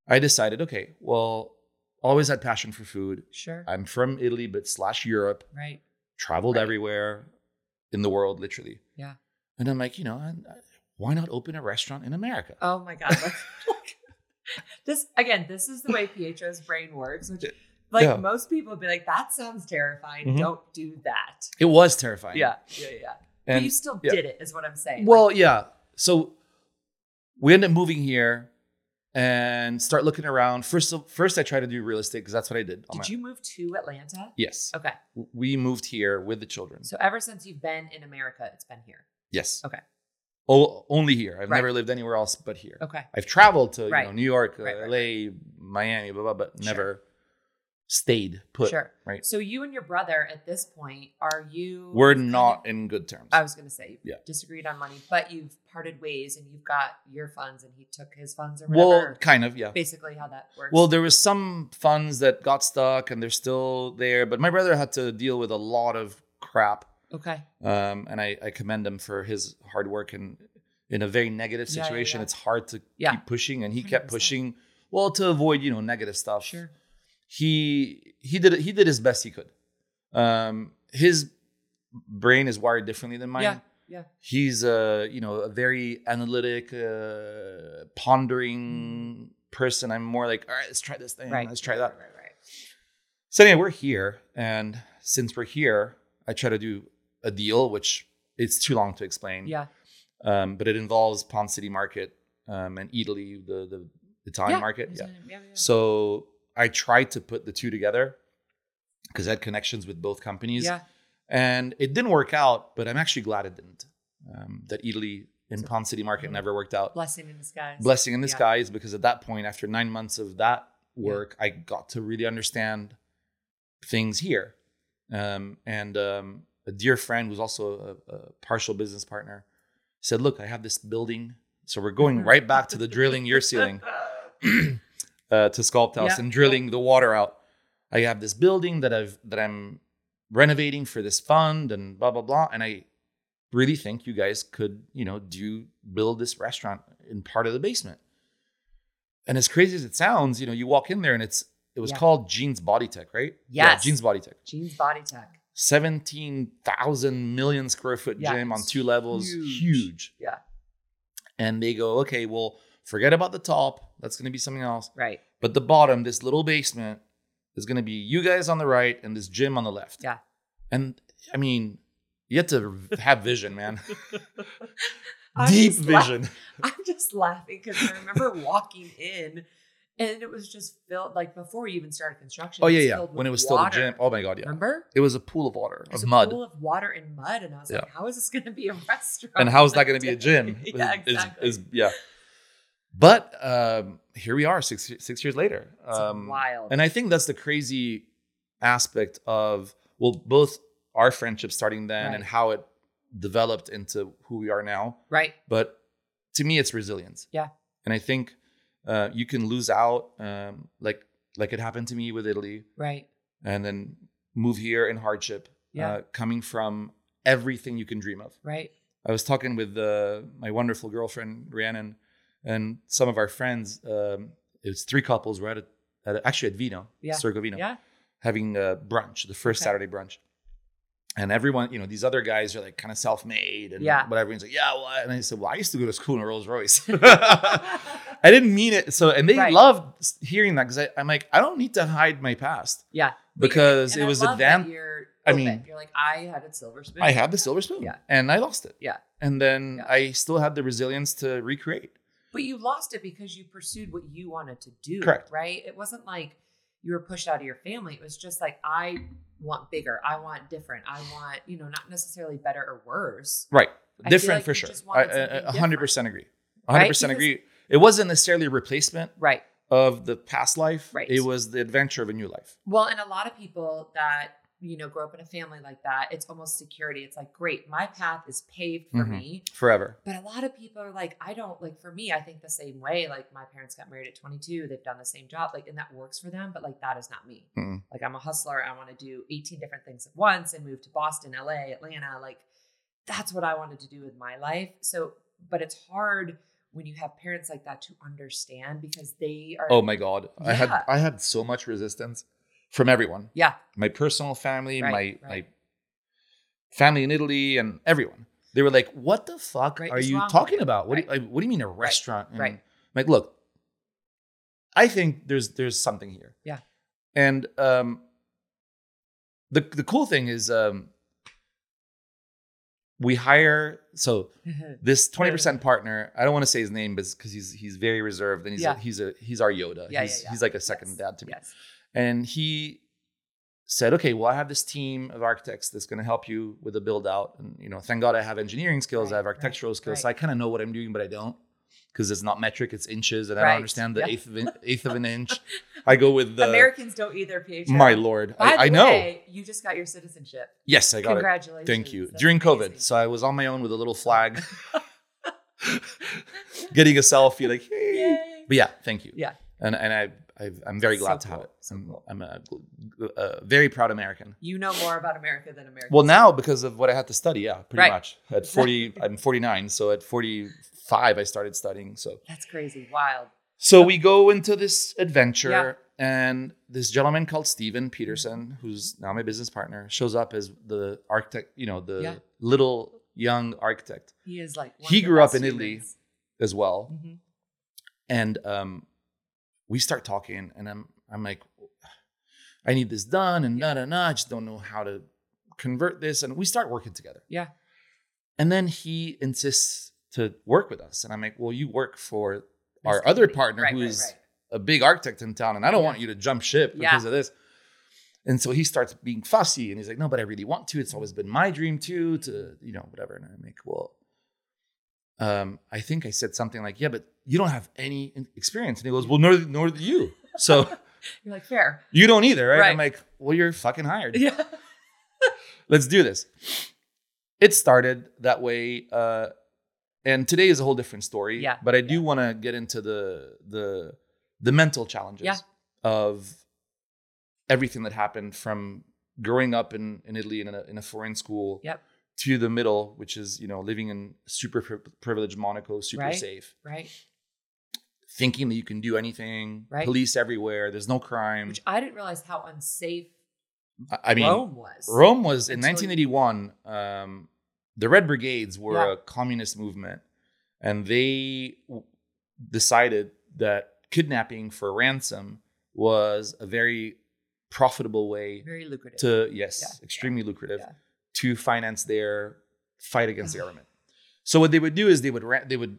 I decided, okay, well, always had passion for food. Sure. I'm from Italy, but slash Europe. right. Traveled Right. everywhere in the world, literally. Yeah. And I'm like, you know, I- I- why not open a restaurant in America? Oh my god. *laughs* *laughs* this again. This is the way Pietro's brain works. Which, like Yeah. most people would be like, "That sounds terrifying. Mhm. Don't do that." It was terrifying. Yeah. Yeah. Yeah. but you still yeah. did it, is what I'm saying. well, yeah. So we end up moving here and start looking around. First, first I tried to do real estate because that's what I did. Did my- you move to Atlanta? Yes. Okay. We moved here with the children. So ever since you've been in America, it's been here. Yes. Okay. O- only here. I've Right. never lived anywhere else but here. Okay. I've traveled to you know New York, uh, Right, right, LA, Miami, blah blah, but Sure. never. Stayed put. Sure. Right. So you and your brother at this point, are you? We're not in good terms. I was going to say, you've Yeah. disagreed on money, but you've parted ways and you've got your funds and he took his funds or well, kind of, yeah. basically, how that works. Well, there was some funds that got stuck and they're still there, but my brother had to deal with a lot of crap. okay. Um, and I, I commend him for his hard work and in a very negative Yeah, yeah, situation, yeah. it's hard to keep pushing and he kept 100%. pushing well to avoid, you know, negative stuff. Sure. He he did he did his best he could. Um his brain is wired differently than mine. Yeah. Yeah. He's a, you know, a very analytic, uh, pondering person. I'm more like, all right, let's try this thing. Right. Let's try that. Right, right, right. So anyway, we're here, and since we're here, I try to do a deal, which it's too long to explain. Yeah. Um, but it involves Ponce City Market um, and Eataly, the the Italian yeah. market. Yeah. Yeah. yeah, yeah. So I tried to put the two together because I had connections with both companies, yeah. and it didn't work out. But I'm actually glad it didn't. Um, that Eataly in Ponce City Market never worked out. Blessing in disguise. Blessing in Yeah. disguise because at that point, after nine months of that work, I got to really understand things here. Um, and um, a dear friend who's also a, a partial business partner said, "Look, I have this building, so we're going right back to the drilling your ceiling *laughs* *clears throat* uh, to Sculpt House Yeah. and drilling the water out. I have this building that I've that I'm renovating for this fund and blah blah blah, and I." really think you guys could, you know, do build this restaurant in part of the basement. And as crazy as it sounds, you know, you walk in there and it's it was Yeah. called Jeans Body Tech, right? Yes. Yeah, Jeans Body Tech. Jeans Body Tech. 17,000 million square foot Yeah, gym on two levels. huge. Huge. Yeah. And they go, okay, well, forget about the top. That's going to be something else. Right. But the bottom, this little basement, is going to be you guys on the right and this gym on the left. Yeah. And I mean, you have to *laughs* have vision, man. *laughs* *laughs* Deep laugh- vision. I'm just laughing because I remember walking in and it was just filled like before we even started construction. Oh yeah, yeah. When it was still the gym. Oh my god, yeah. Remember? It was a pool of water, It was of a mud. pool of water and mud, and I was like, Yeah. "How is this going to be a restaurant?" and how is that going to be a gym? yeah, is- exactly. is- yeah. But um, here we are, six six years later. Um, wild. and I think that's the crazy aspect of well, both our friendship starting then and how it developed into who we are now. right? But to me, it's resilience. Yeah. And I think uh, you can lose out, um, like like it happened to me with Eataly, Right. and then move here in hardship, Yeah. uh, coming from everything you can dream of. Right. I was talking with uh, my wonderful girlfriend Rhiannon and some of our friends. Um, it was three couples. We're at, a, at a- actually at Vino, Yeah. Circo Vino, Yeah. having a brunch, the first Okay. Saturday brunch. And everyone, you know, these other guys are like kind of self-made and Yeah. whatever. He's like, yeah, well, and I said, well, I used to go to school in a Rolls Royce. *laughs* *laughs* I didn't mean it. So, and they Right. loved hearing that because I'm like, I don't need to hide my past Yeah. because And it I was advanced. I mean- you're like, I had a silver spoon. I had the silver spoon, Yeah. and I lost it. Yeah. and then Yeah. I still had the resilience to recreate. But you lost it because you pursued what you wanted to do. Correct. Right? It wasn't like you were pushed out of your family. It was just like, I want bigger. I want different. I want, you know, not necessarily better or worse. Right, I different like for sure. I I- a hundred percent agree. Hundred percent Because- agree. It wasn't necessarily a replacement Right. of the past life. Right. It was the adventure of a new life. Well, and a lot of people that, you know, grow up in a family like that, it's almost security. It's like, great, my path is paved for Mhm. me. Forever. But a lot of people are like, I don't like for me, I think the same way. Like my parents got married at 22, they've done the same job, like, and that works for them, but like that is not me. Mm-mm. Like I'm a hustler. I want to do 18 different things at once and move to Boston, LA, Atlanta. Like that's what I wanted to do with my life. So, but it's hard when you have parents like that to understand because they are Oh my god. I had I had so much resistance from everyone. Yeah. My personal family, Right, my right. my family in Italy, and everyone. They were like, "What the fuck Right, are you talking about? What do you, like, what do you mean a restaurant?" And right. I'm like, look, I think there's there's something here. Yeah. And um, the the cool thing is um, we hire so this twenty percent partner. I don't want to say his name, because he's he's very reserved and he's Yeah. a, he's a he's our Yoda. Yeah, he's yeah, yeah. he's like a second Yes, dad to me. Yes. And he said, "Okay, well, I have this team of architects that's going to help you with the build out. And you know, thank God I have engineering skills, I Right, have right, architectural skills, right. so I kind of know what I'm doing, but I don't." Because it's not metric, it's inches, and I don't understand the yeah. eighth of an, *laughs* eighth of an inch. I go with the Americans don't either, PHO. my lord. By I, the I know. way, you just got your citizenship. Yes, I got it. Congratulations. Thank you. That's During COVID, so I was on my own with a little flag, *laughs* *laughs* getting a selfie, like, hey. Yay. But yeah, thank you. Yeah. and and I, I I'm very So glad to cool. have it. So I'm, cool. I'm a, a very proud American. You know more about America than America. Well, now because of what I had to study, yeah, pretty Right. much. At *laughs* 40, I'm 49, so at 45, I started studying. So, That's crazy. Wild. so we go into this adventure, Yeah. and this gentleman called Steven Peterson, who's now my business partner, shows up as the architect. You know, the Yeah. little young architect He is like. He grew up in Italy. as well. Mhm. and um, we start talking, and I'm I'm like, I need this done, and Yeah. nah, nah. I just don't know how to convert this, and we start working together. Yeah. And then he insists to work with us, and I'm like, well, you work for our other partner, Right, who right, right. a big architect in town, and I don't Yeah. want you to jump ship Yeah. because of this. And so he starts being fussy, and he's like, "No, but I really want to. It's always been my dream too, to you know, whatever." And I'm like, "Well, um, I think I said something like, "Yeah, but you don't have any experience." And he goes, "Well, nor nor do you. So *laughs* You're like fair. you don't either, right?" Right. I'm like, "Well, you're fucking hired. Yeah. *laughs* Let's do this." It started that way, uh, and today is a whole different story. Yeah, But I do want to get into the the the mental challenges Yeah. of everything that happened from growing up in, in Italy in a, in a foreign school Yep. To the middle, which is you know living in super pri- privileged Monaco, super Right. safe, Right. thinking that you can do anything, Right. police everywhere, there's no crime. Which I didn't realize how unsafe I- mean, Rome was. Rome was in 1981. Um, the Red Brigades were Yeah. a communist movement, and they w- decided that kidnapping for ransom was a very profitable way Very lucrative. to yes, Yeah. extremely lucrative Yeah. To finance their fight against the government. So what they would do is they would ra- they would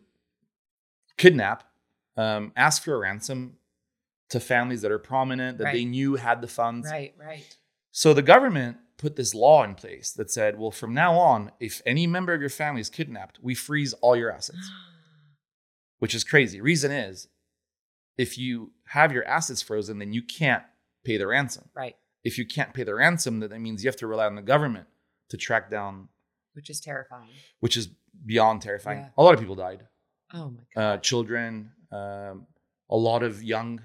kidnap, um, ask for a ransom to families that are prominent that they knew had the funds. right. Right. So the government put this law in place that said, well, from now on, if any member of your family is kidnapped, we freeze all your assets, *gasps* which is crazy. Reason is, if you have your assets frozen, then you can't pay the ransom. right. If you can't pay the ransom, then that means you have to rely on the government to track down, Which is terrifying. which is beyond terrifying. Yeah. A lot of people died, Oh my uh, god. children, um, a lot of young.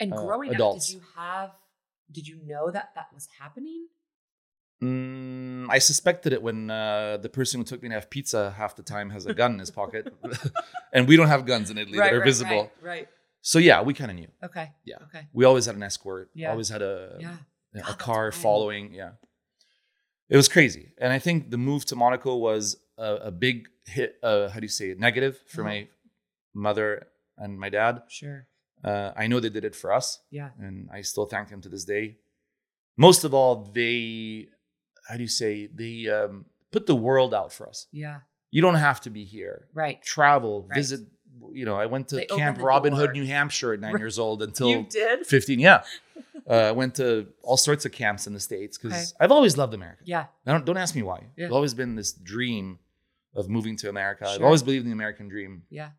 and uh, growing adults. up, did you have? Did you know that that was happening? Mm, I suspected it when uh, the person who took me to have pizza half the time has a gun in his pocket, *laughs* and we don't have guns in Italy that are visible. Right. right. So yeah, we kind of knew. Okay. Yeah. Okay. We always had an escort. Yeah. Always had a Yeah. a God, that's car following. Yeah, it was crazy, and I think the move to Monaco was a, a big hit. Uh, how do you say it? Negative for Uh-huh. my mother and my dad. Sure. Uh, I know they did it for us, Yeah. and I still thank them to this day. Most of all, they how do you say they um, put the world out for us. Yeah. You don't have to be here. Right. Travel, Right. visit. You know, I went to They Camp Robin door. Hood, New Hampshire, at nine years old *laughs* until you did. 15 yeah *laughs* uh, i went to all sorts of camps in the states because Okay. i've always loved america Yeah. I don't, don't ask me why Yeah. it's always been this dream of moving to america i've always believed in the american dream Yeah.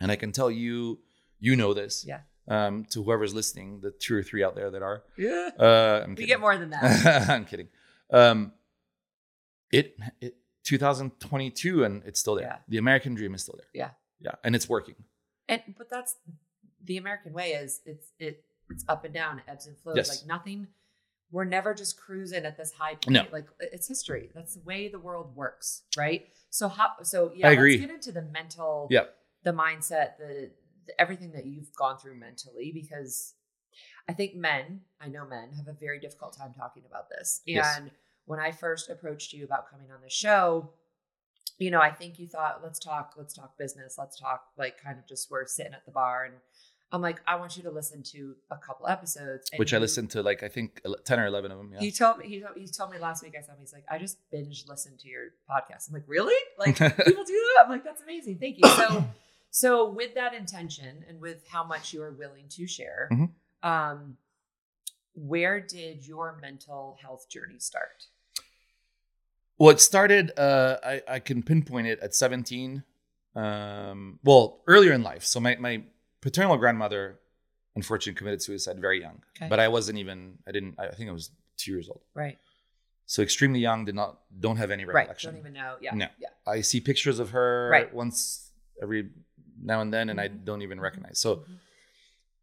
and i can tell you you know this Yeah. um, to whoever's listening the two or three out there that are Yeah. uh, We get more than that. *laughs* i'm kidding um, it, it 2022 and it's still there Yeah. the american dream is still there Yeah. yeah and it's working And but that's the American way is it's it it's up and down, it ebbs and flows. Yes. Like nothing we're never just cruising at this high point. No. Like it's history. That's the way the world works, right? So how so yeah, I agree. let's get into the mental yeah the mindset, the, the everything that you've gone through mentally because I think men, I know men have a very difficult time talking about this. And Yes. when I first approached you about coming on the show, you know, I think you thought, let's talk, let's talk business, let's talk like kind of just we're sitting at the bar and I'm like, I want you to listen to a couple episodes. And which i listened to like i think 10 or 11 of them yeah He told me he told, he told me last week I saw him. He's like, I just binge listened to your podcast. I'm like, really? Like *laughs* people do that? I'm like, that's amazing. Thank you. So *coughs* so with that intention and with how much you are willing to share, Mhm. um, where did your mental health journey start? Well, it started. Uh, I I can pinpoint it at seventeen. Um, well, earlier in life. So my my paternal grandmother unfortunately committed suicide very young. Okay. But I wasn't even. I didn't. I think I was two years old. Right. So extremely young. Did not. Don't have any recollection. Right. Don't even know. Yeah. No. Yeah. I see pictures of her Right. once every now and then, and I Mhm. don't even Mhm. recognize. So Mhm.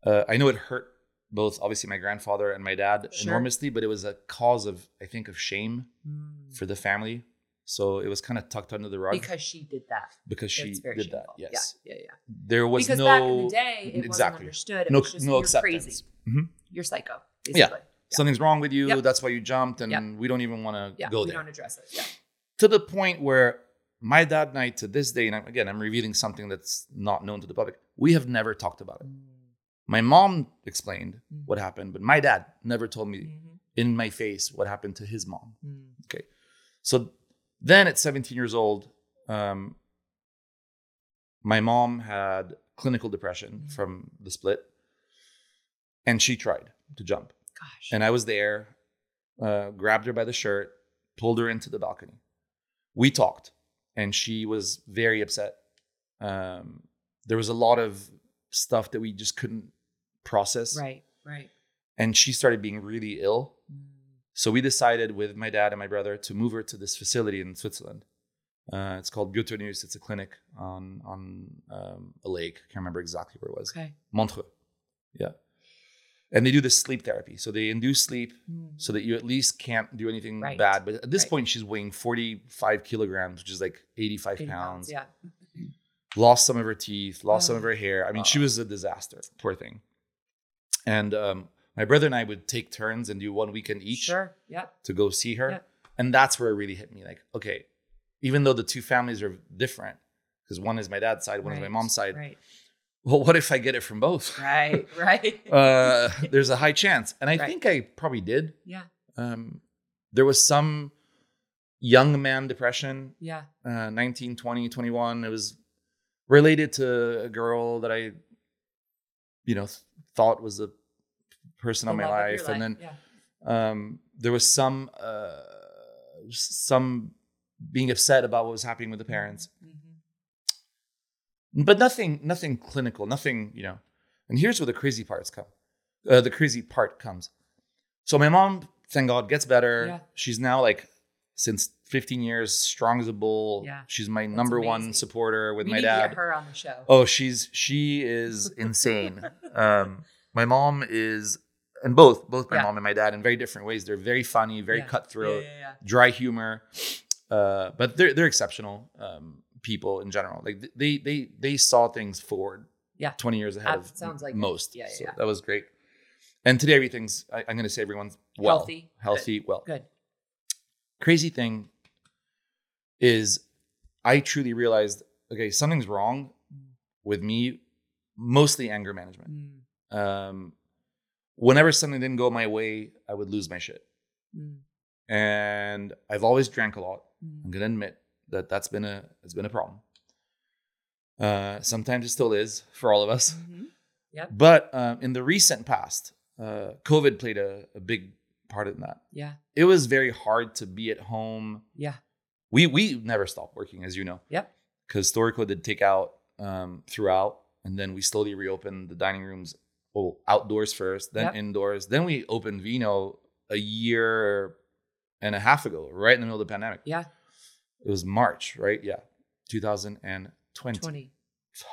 uh, I know it hurt both, obviously, my grandfather and my dad Sure. enormously, but it was a cause of, I think, of shame Mm. for the family. So it was kind of tucked under the rug because she did that. because she did that. Yes, Yeah. Yeah. Yeah. there was because no back in the day, it wasn't exactly understood. It no was just, no you're acceptance. crazy. Mhm. You're psycho. Yeah. Basically. Yeah. Something's wrong with you. Yep. That's why you jumped, and Yep. we don't even want to Yeah. go we there. don't address it. Yeah. to the point where my dad and I, to this day, and again, I'm revealing something that's not known to the public. We have never talked about it. My mom explained Mhm. what happened, but my dad never told me Mhm. in my face what happened to his mom. Mm. So then at 17 years old, um, my mom had clinical depression Mhm. from the split, and she tried to jump. Gosh. And I was there, uh, grabbed her by the shirt, pulled her into the balcony. We talked, and she was very upset. Um, there was a lot of stuff that we just couldn't process, right. Right. and she started being really ill. So we decided with my dad and my brother to move her to this facility in Switzerland. Uh, it's called Biotonus. It's a clinic on on um, a lake. I can't remember exactly where it was. Okay. Montreux. Yeah. And they do this sleep therapy. So they induce sleep Mm. so that you at least can't do anything Right. bad. But at this Right. point, she's weighing 45 kilograms, which is like 85 80 pounds. Yeah. Lost some of her teeth, lost some Oh. of her hair. I mean, she Oh. was a disaster. Poor thing. And um, my brother and I would take turns and do one weekend each Sure. To go see her. And that's where it really hit me. Like, okay, even though the two families are different, because one is my dad's side, one is my mom's side. Right. Well, what if I get it from both? Right. *laughs* Right. uh, there's a high chance. And I Right. think I probably did. yeah. Um, there was some young man depression, Yeah. uh, 19, 20, 21. It was related to a girl that I, you know, th- thought was a person The on my your life. And then yeah. um, there was some uh, some being upset about what was happening with the parents, Mhm. but nothing nothing clinical, nothing you know. And here's where the crazy parts come. Uh, the crazy part comes. So my mom, thank God, gets better. Yeah. She's now like since 15 years strong as a bull. Yeah. She's my number one supporter with we my dad. her on the show. Oh, she's she is *laughs* insane. um, my mom is, and both both my Yeah. mom and my dad in very different ways. They're very funny, very Yeah. cutthroat, Yeah, dry humor, uh, but they're they're exceptional um, people in general. Like they they they saw things forward, Yeah. twenty years ahead That of sounds like most. Yeah, yeah, so yeah. that was great. And today everything's I, I'm going to say everyone's well, Healthy. healthy, well. Good. Crazy thing is, I truly realized okay something's wrong Mm. with me, mostly anger management. Mm. Um, whenever something didn't go my way, I would lose my shit. Mm. And I've always drank a lot. Mm. I'm gonna admit that that's been a it's been a problem. Uh, sometimes it still is for all of us. Mhm. But um, in the recent past, uh, COVID played a, a big part in that. Yeah. It was very hard to be at home. Yeah. We we never stopped working, as you know. Yep. Because Storico did take out um, throughout, and then we slowly reopened the dining rooms. Oh, outdoors first, then Yep. indoors. Then we opened Vino a year and a half ago, right in the middle of the pandemic. Yeah. It was March, right? Yeah, 2020. 20. Fuck.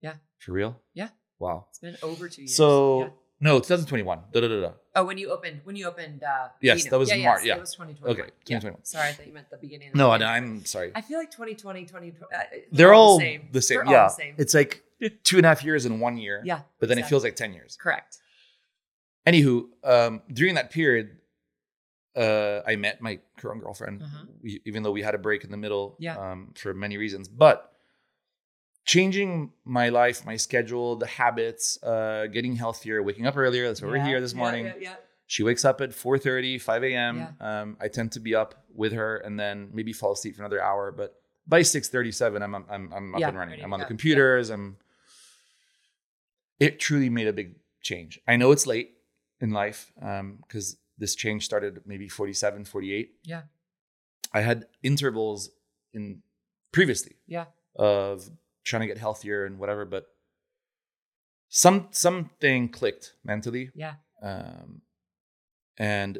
Yeah. For real? Yeah. Wow. It's been over two years. So Yeah. No, 2021. Da, da, da, da. Oh, when you opened, when you opened, uh, Yes, Vino. that was yeah, March, Yes, yeah. It was 2021. Okay, Yeah. 2021. Sorry, I thought you meant the beginning. Of No, the no, year. I'm sorry. I feel like 2020, 2020. Uh, They're all the same. the same. They're yeah, the same. it's like two and a half years in one year. yeah. but then it feels like ten years. correct. Anywho, um, during that period, uh, I met my current girlfriend. Uh-huh. We, even though we had a break in the middle, Yeah. um, for many reasons, but changing my life, my schedule, the habits, uh, getting healthier, waking up earlier. That's why we're here this morning. Yeah, yeah. She wakes up at 4:30, 5 a.m. Yeah. Um, I tend to be up with her and then maybe fall asleep for another hour. But by 6:37, I'm I'm I'm up Yeah, and running. I'm on the computers. I'm. It truly made a big change. I know it's late in life because this change started maybe 47, 48. Yeah. I had intervals in previously Yeah. of trying to get healthier and whatever, but some something clicked mentally. Yeah. Um, and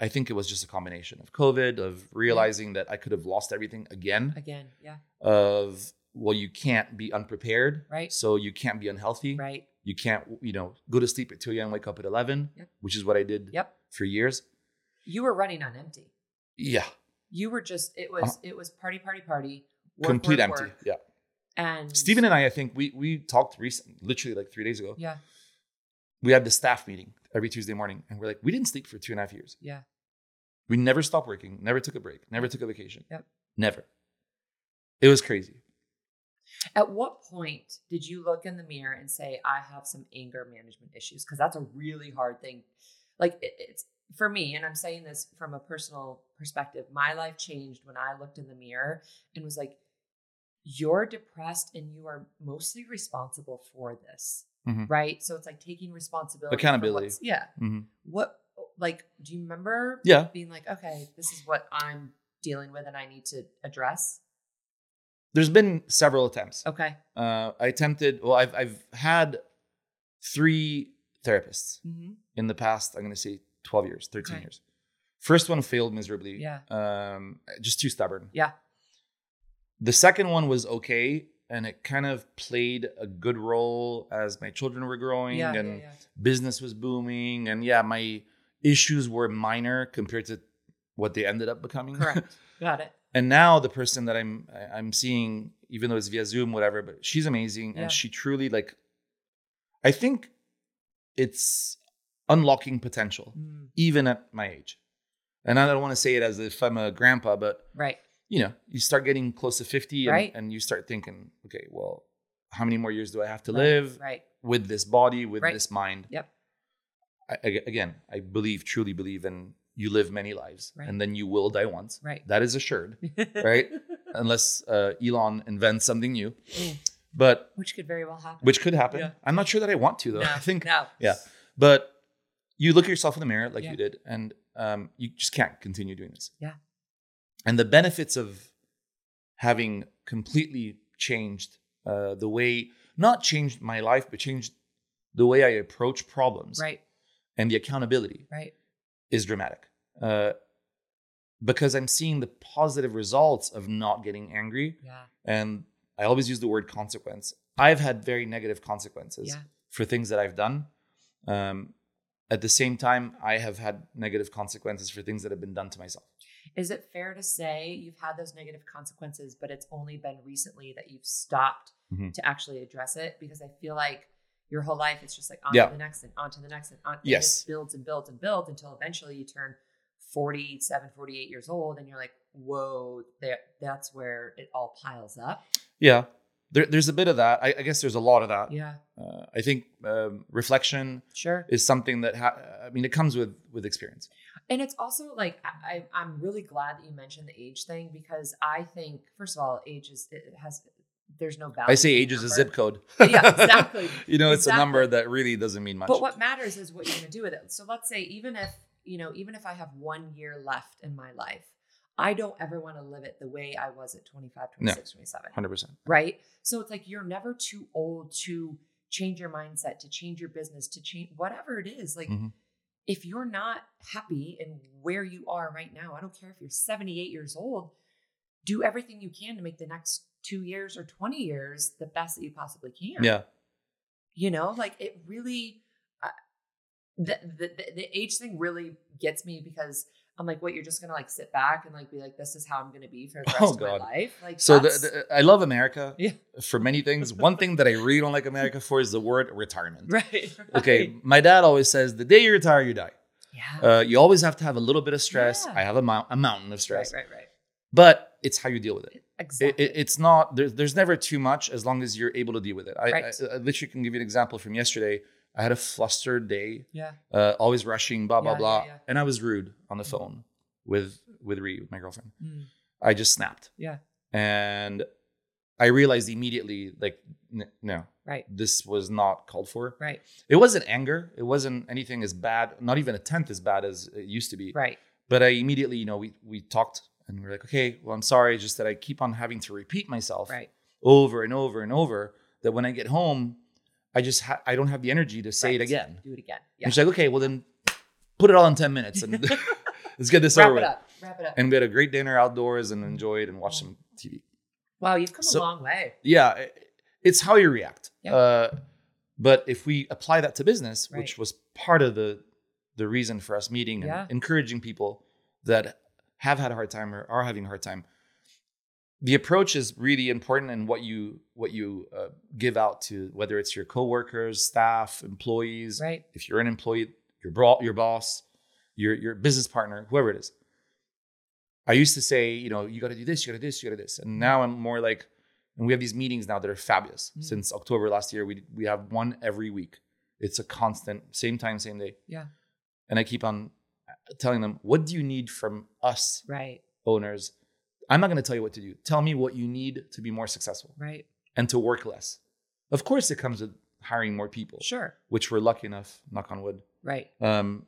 I think it was just a combination of COVID, of realizing that I could have lost everything again, Again. Yeah. of well, you can't be unprepared, Right. So you can't be unhealthy. Right. You can't, you know, go to sleep at 2 a.m., and wake up at 11, Yep. which is what I did Yep. for years. You were running on empty. Yeah, You were just it was it was party party party. Work, Uh-huh. complete work, empty. work. Yeah. And Stephen and I, I think we we talked recently, literally like three days ago. Yeah. We had the staff meeting every Tuesday morning, and we're like, we didn't sleep for two and a half years. Yeah. We never stopped working, never took a break, never took a vacation. Yep. Never. It was crazy. At what point did you look in the mirror and say, I have some anger management issues? Because that's a really hard thing. Like, it, it's for me, and I'm saying this from a personal perspective, my life changed when I looked in the mirror and was like, you're depressed and you are mostly responsible for this. Mhm. Right. So it's like taking responsibility. Accountability. Yeah. hmm What, like, do you remember Yeah. being like, okay, this is what I'm dealing with and I need to address? There's been several attempts. Okay. Uh, I attempted. Well, I've I've had three therapists Mm-hmm. in the past. I'm going to say 12 years, 13 Okay. years. First one failed miserably. Yeah. Um, just too stubborn. Yeah. The second one was okay, and it kind of played a good role as my children were growing Yeah, and yeah, yeah. business was booming, and yeah, my issues were minor compared to what they ended up becoming. Correct. *laughs* Got it. and now the person that I'm I'm seeing, even though it's via Zoom, whatever, but she's amazing, and she truly like. I think it's unlocking potential, Mm, even at my age. And I don't want to say it as if I'm a grandpa, but right. You know, you start getting close to 50 and, Right. and you start thinking, okay, well, how many more years do I have to right, live Right. with this body, with this mind? Yep. I, again, I believe, truly believe in you live many lives Right. and then you will die once. Right. That is assured, *laughs* right? Unless uh, Elon invents something new. Mm. But Which could very well happen. which could happen. Yeah. I'm not sure that I want to though. no, I think no. yeah. But you look at yourself in the mirror like Yeah. you did, and um, you just can't continue doing this. Yeah. And the benefits of having completely changed uh, the way, not changed my life, but changed the way I approach problems Right. and the accountability Right. is dramatic. Uh, because I'm seeing the positive results of not getting angry. Yeah. And I always use the word consequence. I've had very negative consequences Yeah. for things that I've done. Um, at the same time, I have had negative consequences for things that have been done to myself. Is it fair to say you've had those negative consequences, but it's only been recently that you've stopped Mhm. to actually address it? Because I feel like your whole life it's just like on Yeah. to the next and on to the next and on Yes. it builds and builds and builds until eventually you turn 47, 48 years old and you're like, whoa, that's where it all piles up. Yeah, there, there's a bit of that. I, I guess there's a lot of that. Yeah. Uh, I think um, reflection Sure. is something that ha- I mean it comes with with experience. And it's also like I, I'm really glad that you mentioned the age thing because I think first of all, age is it has there's no value. I say age is a zip code. *laughs* Yeah, exactly. *laughs* you know, it's a number that really doesn't mean much. But what matters is what you're going to do with it. So let's say even if you know even if I have one year left in my life, I don't ever want to live it the way I was at 25, 26, 27. Hundred percent. Right. So it's like you're never too old to change your mindset, to change your business, to change whatever it is. Like Mhm. If you're not happy in where you are right now, I don't care if you're 78 years old, do everything you can to make the next two years or 20 years the best that you possibly can. Yeah. You know, like it really, uh, the, the, the, the age thing really gets me because I'm like, what, you're just going to like sit back and like be like, this is how I'm going to be for the *laughs* rest Oh, of God. my life. Like, So the, the, I love America *laughs* Yeah. for many things. One thing that I really don't like America for is the word retirement. *laughs* right. Okay, my dad always says the day you retire, you die. Yeah. Uh, you always have to have a little bit of stress. Yeah. I have a, a mountain of stress, right, right. Right. But it's how you deal with it. It, Exactly. it- it's not there's there's never too much as long as you're able to deal with it. I, Right. I, I literally can give you an example from yesterday. I had a flustered day, yeah. uh, always rushing, blah blah Yeah, blah, yeah, yeah. and I was rude on the phone with with Ree, with my girlfriend. Mm. I just snapped, Yeah. and I realized immediately, like, n- no, Right. this was not called for. Right. It wasn't anger. It wasn't anything as bad, not even a tenth as bad as it used to be. Right. But I immediately, you know, we we talked and we are like, okay, well, I'm sorry, just that I keep on having to repeat myself Right. over and over and over. That when I get home, I just ha- I don't have the energy to say it again. Do it again. Yeah. And she's like, okay, well then put it all in 10 minutes and *laughs* *laughs* let's get this Wrap over it with. up. Wrap it up. And we had a great dinner outdoors and enjoyed and watched some TV. wow, you've come So- a long way. Yeah, it's how you react. Yeah. Uh, but if we apply that to business, Right. which was part of the the reason for us meeting and Yeah. encouraging people that have had a hard time or are having a hard time, the approach is really important in what you what you uh, give out to whether it's your coworkers, staff, employees, Right. if you're an employee, your bro- your boss, your your business partner, whoever it is. I used to say, you know, you got to do this, you got to do this, you got to do this, and now I'm more like, and we have these meetings now that are fabulous. Mm. Since October last year, we we have one every week. It's a constant, same time, same day, Yeah. and I keep on telling them, what do you need from us Right. owners? I'm not going to tell you what to do. Tell me what you need to be more successful Right. and to work less. Of course, it comes with hiring more people, Sure. which we're lucky enough, knock on wood. Right. Um,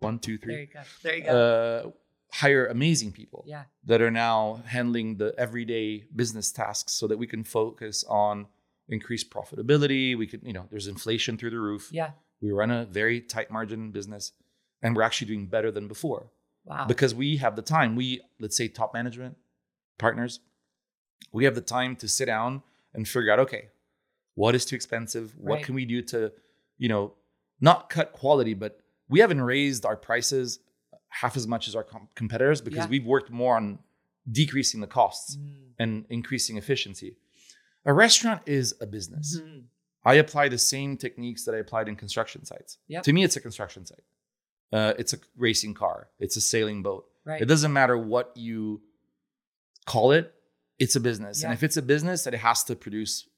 one, two, There you go. There you go. Uh, hire amazing people yeah. that are now handling the everyday business tasks so that we can focus on increased profitability. We could, you know, there's inflation through the roof. Yeah. We run a very tight margin business and we're actually doing better than before Wow. because we have the time. We, let's say, top management partners, we have the time to sit down and figure out, okay, what is too expensive? What Right. can we do to, you know, not cut quality, but we haven't raised our prices half as much as our com- competitors because Yeah. we've worked more on decreasing the costs Mm. and increasing efficiency. A restaurant is a business. Mhm. I apply the same techniques that I applied in construction sites. Yep. To me, it's a construction site. Uh, it's a racing car. It's a sailing boat. Right. It doesn't matter what you call it. It's a business, and if it's a business, that it has to produce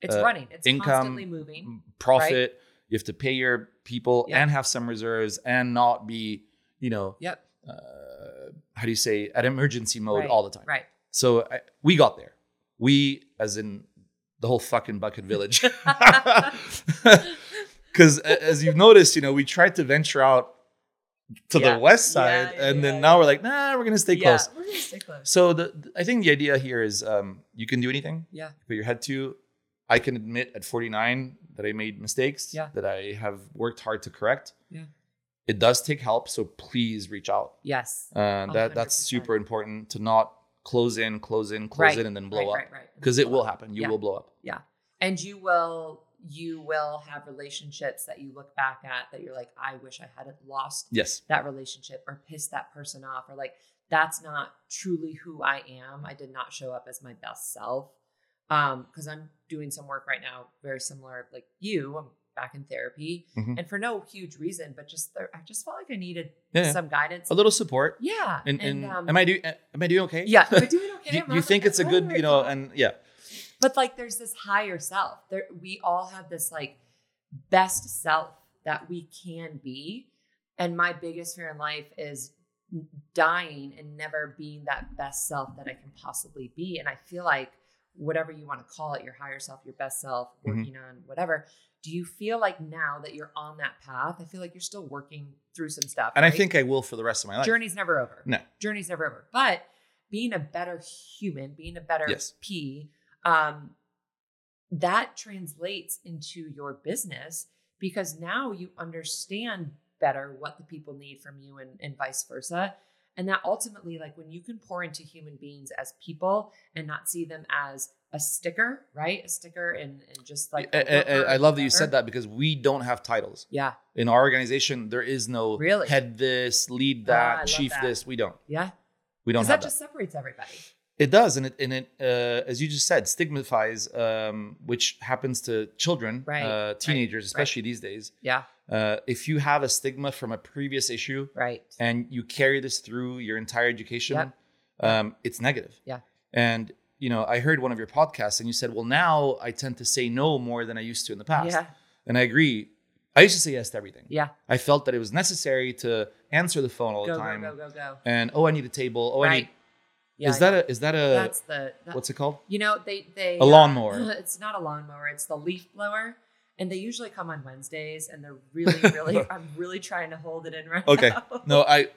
It's uh, running. It's income, constantly moving. profit. You have to pay your people Yeah. and have some reserves, and not be, you know, Yep. uh, how do you say, at emergency mode Right. all the time. Right. So I, we got there. We, as in the whole fucking Buckhead Village. *laughs* *laughs* Because as you've noticed, you know, we tried to venture out to Yeah. the west side, yeah, and then yeah, now yeah. we're like, nah, we're gonna stay yeah. close. We're gonna stay close. So the, the- I think the idea here is um, you can do anything. Yeah. Put your head to. I can admit at 49 that I made mistakes. Yeah. That I have worked hard to correct. Yeah. It does take help, so please reach out. Yes. Uh, that that's 100%. super important to not close in, close in, close Right. in, and then blow right, up Right. Right. because it will happen. You will blow up. Yeah, and you will you will have relationships that you look back at that you're like i wish i hadn't lost Yes. that relationship or pissed that person off or like that's not truly who i am i did not show up as my best self um because i'm doing some work right now very similar like you i'm back in therapy Mhm. and for no huge reason but just there, i just felt like i needed Yeah. some guidance A little support. yeah And, and, um, am I doing? Am I doing okay? yeah am I *laughs* doing okay do, Am do I you think it's a good, you know, and yeah, but like there's this higher self there we all have this like best self that we can be and my biggest fear in life is dying and never being that best self that i can possibly be and i feel like whatever you want to call it your higher self your best self Mhm. working on whatever do you feel like now that you're on that path i feel like you're still working through some stuff and I think I will for the rest of my life. journey's never over No. journey's never over but being a better human being a better Yes. p um that translates into your business because now you understand better what the people need from you and, and vice versa and that ultimately like when you can pour into human beings as people and not see them as a sticker right a sticker and, and just like I, a I- worker I love that you said that because we don't have titles yeah in our organization. There is no Really? head this, lead Ah, that, chief that. this. We don't. yeah We don't have that that. just separates everybody It does, and it and it uh, as you just said, stigmatizes, um, which happens to children, Right, uh, right, teenagers, especially these days. yeah Uh, if you have a stigma from a previous issue right and you carry this through your entire education, Yep. um, it's negative. Yeah. And you know, I heard one of your podcasts, and you said, "Well, now I tend to say no more than I used to in the past." yeah And I agree. I used to say yes to everything. yeah I felt that it was necessary to answer the phone all go the time. go go go go And oh, I need a table. Oh, I need. Yeah is I that know. a is that a that's the that- what's it called? You know, they they A lawnmower. *laughs* it's not a lawnmower. It's the leaf blower, and they usually come on Wednesdays. And they're really, really. *laughs* I'm really trying to hold it in right Okay. now. Okay, *laughs* no, I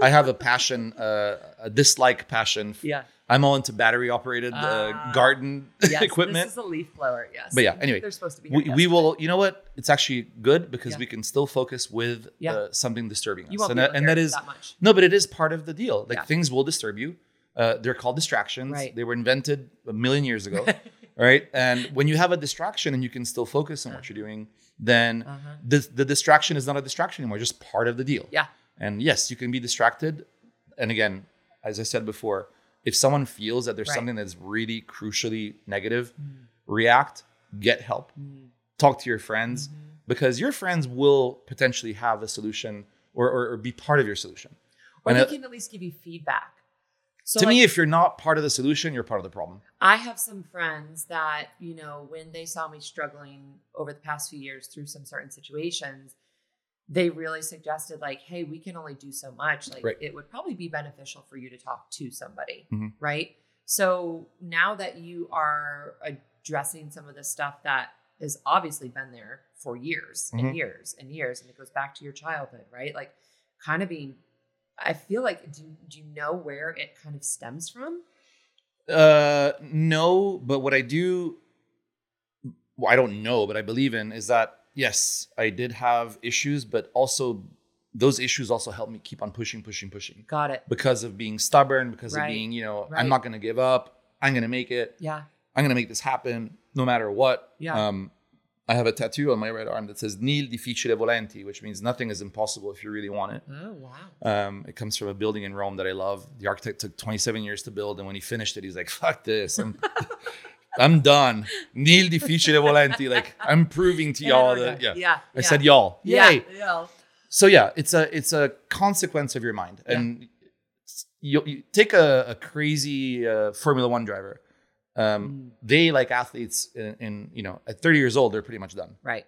I have a passion, uh, a dislike passion. Yeah. I'm all into battery operated uh, Ah. garden Yes, equipment. This is a leaf blower. Yes. But yeah, anyway, they're supposed to be. we, here we will, you know what? It's actually good because Yeah. we can still focus with Yeah. uh, something disturbing us. You won't and be able and that is, that much. no, but it is part of the deal. Like Yeah. things will disturb you. Uh, they're called distractions. Right. They were invented a million years ago. *laughs* right. And when you have a distraction and you can still focus on what you're doing, then Uh-huh. the, the distraction is not a distraction anymore, just part of the deal. Yeah. And yes, you can be distracted. And again, as I said before, if someone feels that there's Right. something that's really crucially negative, react, get help, Mm. talk to your friends, Mm-hmm. because your friends will potentially have a solution or, or, or be part of your solution. Or And they it- can at least give you feedback. So to like, me, if you're not part of the solution, you're part of the problem. I have some friends that, you know, when they saw me struggling over the past few years through some certain situations, they really suggested, like, hey, we can only do so much. Like, Right. it would probably be beneficial for you to talk to somebody. Mhm. Right. So now that you are addressing some of the stuff that has obviously been there for years and Mhm. years and years, and it goes back to your childhood, right? Like, kind of being, I feel like, do, do you know where it kind of stems from? Uh, no, but what I do, well, I don't know, but I believe in is that yes, I did have issues, but also those issues also helped me keep on pushing, pushing, pushing Got it. because of being stubborn, because Right. of being, you know, Right. I'm not going to give up. I'm going to make it. Yeah. I'm going to make this happen no matter what. Yeah. Um, I have a tattoo on my right arm that says "Nil difficile volenti," which means nothing is impossible if you really want it. Oh wow. Um, it comes from a building in Rome that I love. The architect took 27 years to build, and when he finished it, he's like, "Fuck this! I'm, *laughs* I'm done. Nil difficile volenti. Like I'm proving to *laughs* y'all that yeah." yeah. I said y'all. yeah. Yay! Yeah. So yeah, it's a it's a consequence of your mind, Yeah. and you, you take a, a crazy uh, Formula One driver. Um, Mm. They like athletes in, in you know at 30 years old, they're pretty much done. Right.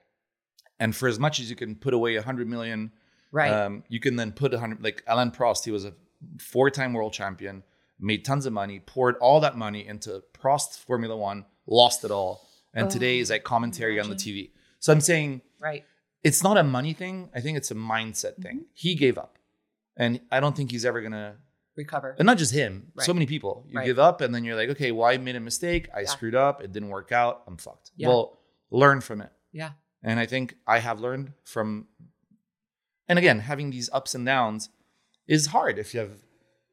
And for as much as you can put away 100 million Right. um, you can then put a hundred like Alain Prost. He was a four-time world champion, made tons of money, poured all that money into Prost Formula One, lost it all, and Oh, today is like commentary on the. TV. So I'm saying right. it's not a money thing. I think it's a mindset thing. Mm-hmm. He gave up, and I don't think he's ever gonna. Recover. And not just him. So many people. You Right. give up, and then you're like, okay, well, I made a mistake. I Yeah. screwed up. It didn't work out. I'm fucked. Yeah. Well, learn from it. Yeah. And I think I have learned from, and again, having these ups and downs is hard if you have,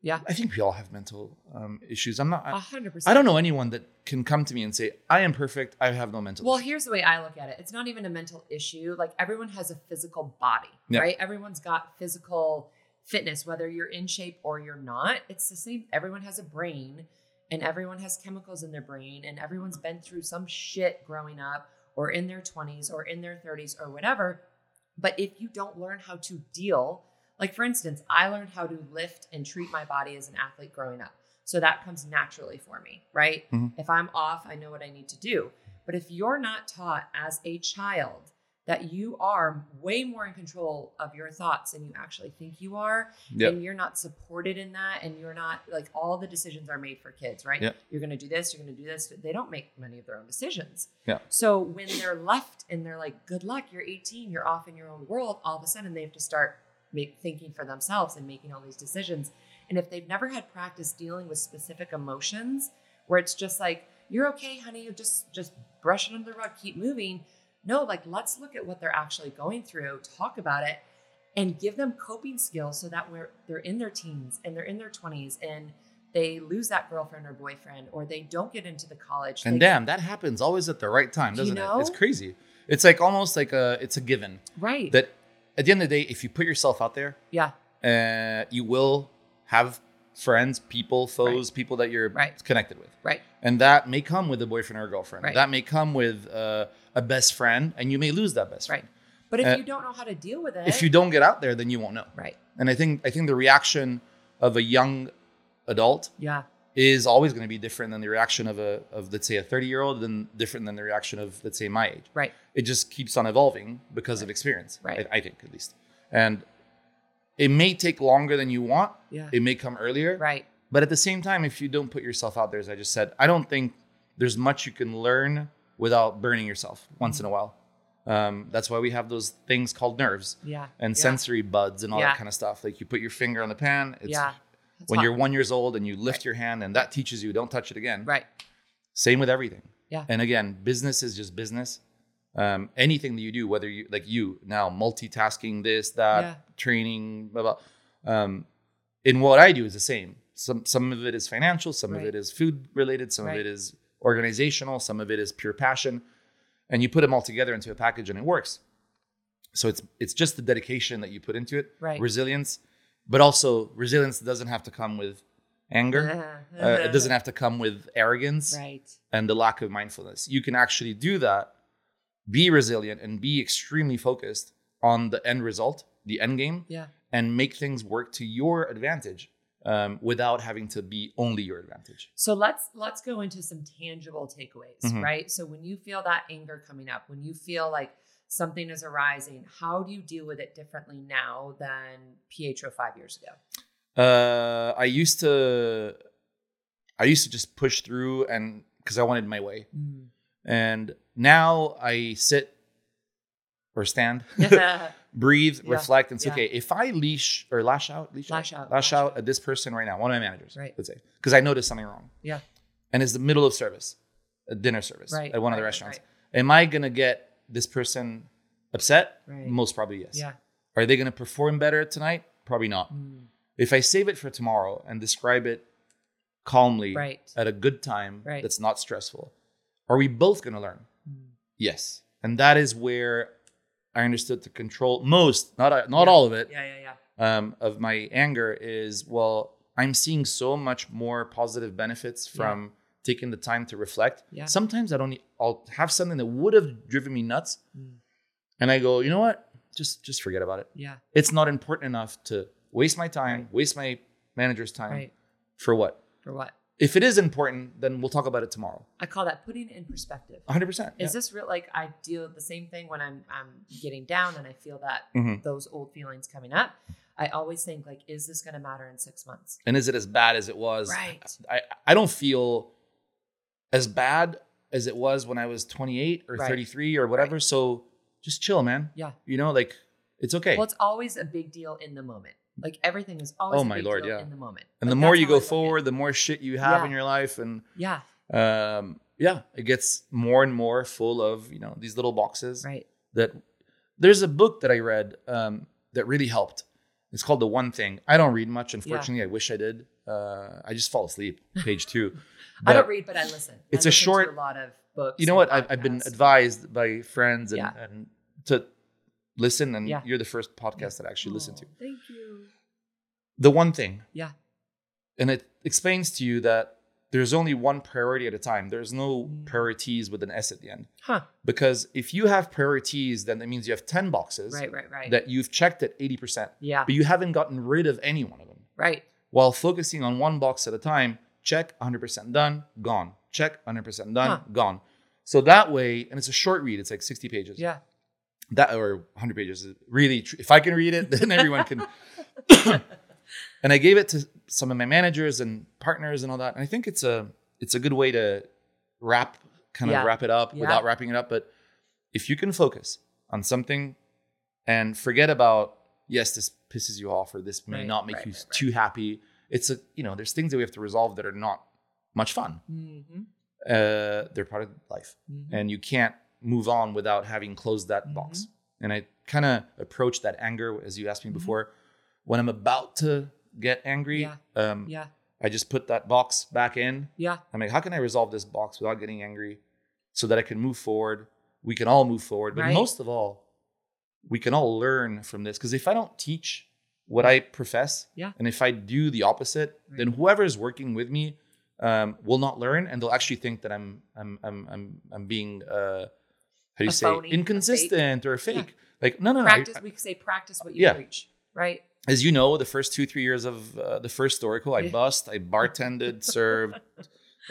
Yeah. I think we all have mental um, issues. I'm not, A I, hundred percent. I don't know anyone that can come to me and say, I am perfect. I have no mental Well, issues. here's the way I look at it. It's not even a mental issue. Like everyone has a physical body, Yeah. right? Everyone's got physical fitness, whether you're in shape or you're not. It's the same. Everyone has a brain and everyone has chemicals in their brain and everyone's been through some shit growing up or in their 20s or in their 30s or whatever. But if you don't learn how to deal, like for instance, I learned how to lift and treat my body as an athlete growing up. So that comes naturally for me, right? Mhm. If I'm off, I know what I need to do. But if you're not taught as a child that you are way more in control of your thoughts than you actually think you are, Yep. and you're not supported in that, and you're not like all the decisions are made for kids, right? Yep. You're going to do this, you're going to do this. They don't make many of their own decisions. Yeah. So when they're left and they're like, good luck, you're 18, you're off in your own world, all of a sudden they have to start make, thinking for themselves and making all these decisions. And if they've never had practice dealing with specific emotions, where it's just like, you're okay, honey, you just just brush it under the rug, keep moving. No, like let's look at what they're actually going through, talk about it, and give them coping skills so that we're they're in their teens and they're in their 20s and they lose that girlfriend or boyfriend or they don't get into the college. and they- damn, that happens always at the right time, Do you doesn't it? It's crazy. It's like almost like a, it's a given right. that at the end of the day, if you put yourself out there, yeah. uh, you will have friends, people, foes, people that you're Right. connected with. Right. And that may come with a boyfriend or a girlfriend. Right. That may come with uh, a best friend, and you may lose that best friend. Right. But if Uh, you don't know how to deal with it, If you don't get out there, then you won't know. right. And I think I think the reaction of a young adult Yeah. is always going to be different than the reaction of a of let's say a 30 year old, and different than the reaction of let's say my age. Right. It just keeps on evolving because of experience. Right. I, I think at least. And it may take longer than you want. Yeah. It may come earlier. Right. But at the same time, if you don't put yourself out there, as I just said, I don't think there's much you can learn without burning yourself once in a while. Um, that's why we have those things called nerves Yeah. and yeah. sensory buds and all Yeah. that kind of stuff. Like you put your finger on the pan. It's yeah. That's when hot. you're one years old and you lift Right. your hand and that teaches you don't touch it again. right. Same with everything. Yeah. And again, business is just business. Um, anything that you do, whether you like you now multitasking this, that, training, blah blah. Um, in what I do is the same. Some some of it is financial, some Right. of it is food related, some Right. of it is organizational, some of it is pure passion, and you put them all together into a package and it works. So it's it's just the dedication that you put into it, Right. resilience, but also resilience doesn't have to come with anger. Uh, it doesn't have to come with arrogance Right. and the lack of mindfulness. You can actually do that, be resilient, and be extremely focused on the end result, the end game, Yeah. and make things work to your advantage um, without having to be only your advantage. So let's let's go into some tangible takeaways, Mhm. right? So when you feel that anger coming up, when you feel like something is arising, how do you deal with it differently now than Pietro five years ago? Uh, I used to, I used to just push through and because I wanted my way, and now I sit or stand, *laughs* *laughs* breathe, Yeah. reflect, and say, Yeah. okay, if I leash or lash out, leash Lash out, out, lash lash out out. at this person right now, one of my managers, Right. let's say, because I noticed something wrong. Yeah. And it's the middle of service, a dinner service Right, at one of the right, right, restaurants. Am I gonna get this person upset? Right. Most probably yes. Yeah. Are they gonna perform better tonight? Probably not. Mm. If I save it for tomorrow and describe it calmly Right. at a good time Right. that's not stressful, are we both gonna learn? Mm. Yes. And that is where I understood to control most, not not Yeah. all of it, Yeah, yeah, yeah. um, of my anger is well, I'm seeing so much more positive benefits Yeah. from taking the time to reflect. Yeah. Sometimes I don't. I'll have something that would have driven me nuts, Mm. and I go, you know what? Just just forget about it. Yeah. It's not important enough to waste my time, Right. waste my manager's time Right. for what? For what? If it is important, then we'll talk about it tomorrow. I call that putting it in perspective. 100. percent Is this real? Like I deal with the same thing when I'm I'm getting down and I feel that Mhm. those old feelings coming up. I always think like, is this going to matter in six months? And is it as bad as it was? Right. I I don't feel as bad as it was when I was 28 or Right. 33 or whatever. So just chill, man. Yeah. You know, like it's okay. Well, it's always a big deal in the moment. Like everything is always Oh a my Lord, yeah. in the moment. and Like, the more you go I it. forward, the more shit you have Yeah. in your life, and Yeah. um, yeah, it gets more and more full of you know these little boxes. Right. That there's a book that I read um, that really helped. It's called The One Thing. I don't read much, unfortunately. I wish I did. Uh, I just fall asleep. *laughs* Page two. I don't read, but I listen. It's a listen to short- a lot of books. you know what I've, I've been advised by friends and, Yeah. and to listen and Yeah. you're the first podcast that I actually listen to Oh, Thank you. the one thing Yeah. and it explains to you that there's only one priority at a time there's no Mm. priorities with an s at the end Huh. because if you have priorities then that means you have 10 boxes Right. Right. Right. that you've checked at 80% yeah. but you haven't gotten rid of any one of them Right. while focusing on one box at a time check 100% done gone check 100% done Huh. gone so that way and it's a short read it's like 60 pages Yeah. That or 100 pages is really tr- if i can read it *laughs* then everyone can *laughs* and i gave it to some of my managers and partners and all that and i think it's a it's a good way to wrap kind of wrap it up Yeah. without wrapping it up but if you can focus on something and forget about yes this pisses you off or this may Right, not make right, you right. too happy it's a you know there's things that we have to resolve that are not much fun Mm-hmm. uh they're part of life Mm-hmm. and you can't move on without having closed that box. And I kind of approach that anger, as you asked me Mhm. before, when I'm about to get angry. Yeah. Um, Yeah. I just put that box back in. Yeah. I'm like, how can I resolve this box without getting angry, so that I can move forward? We can all move forward, but Right. most of all, we can all learn from this. Because if I don't teach what I profess, Yeah. and if I do the opposite, then whoever is working with me um, will not learn, and they'll actually think that I'm I'm I'm I'm, I'm being uh, how do you say phony, inconsistent or fake. Like no, no, no. I- Practice. we say practice what you Yeah. preach. Right. as you know, the first two three years of uh, the first Storico, I Yeah. bust, I bartended, *laughs* served,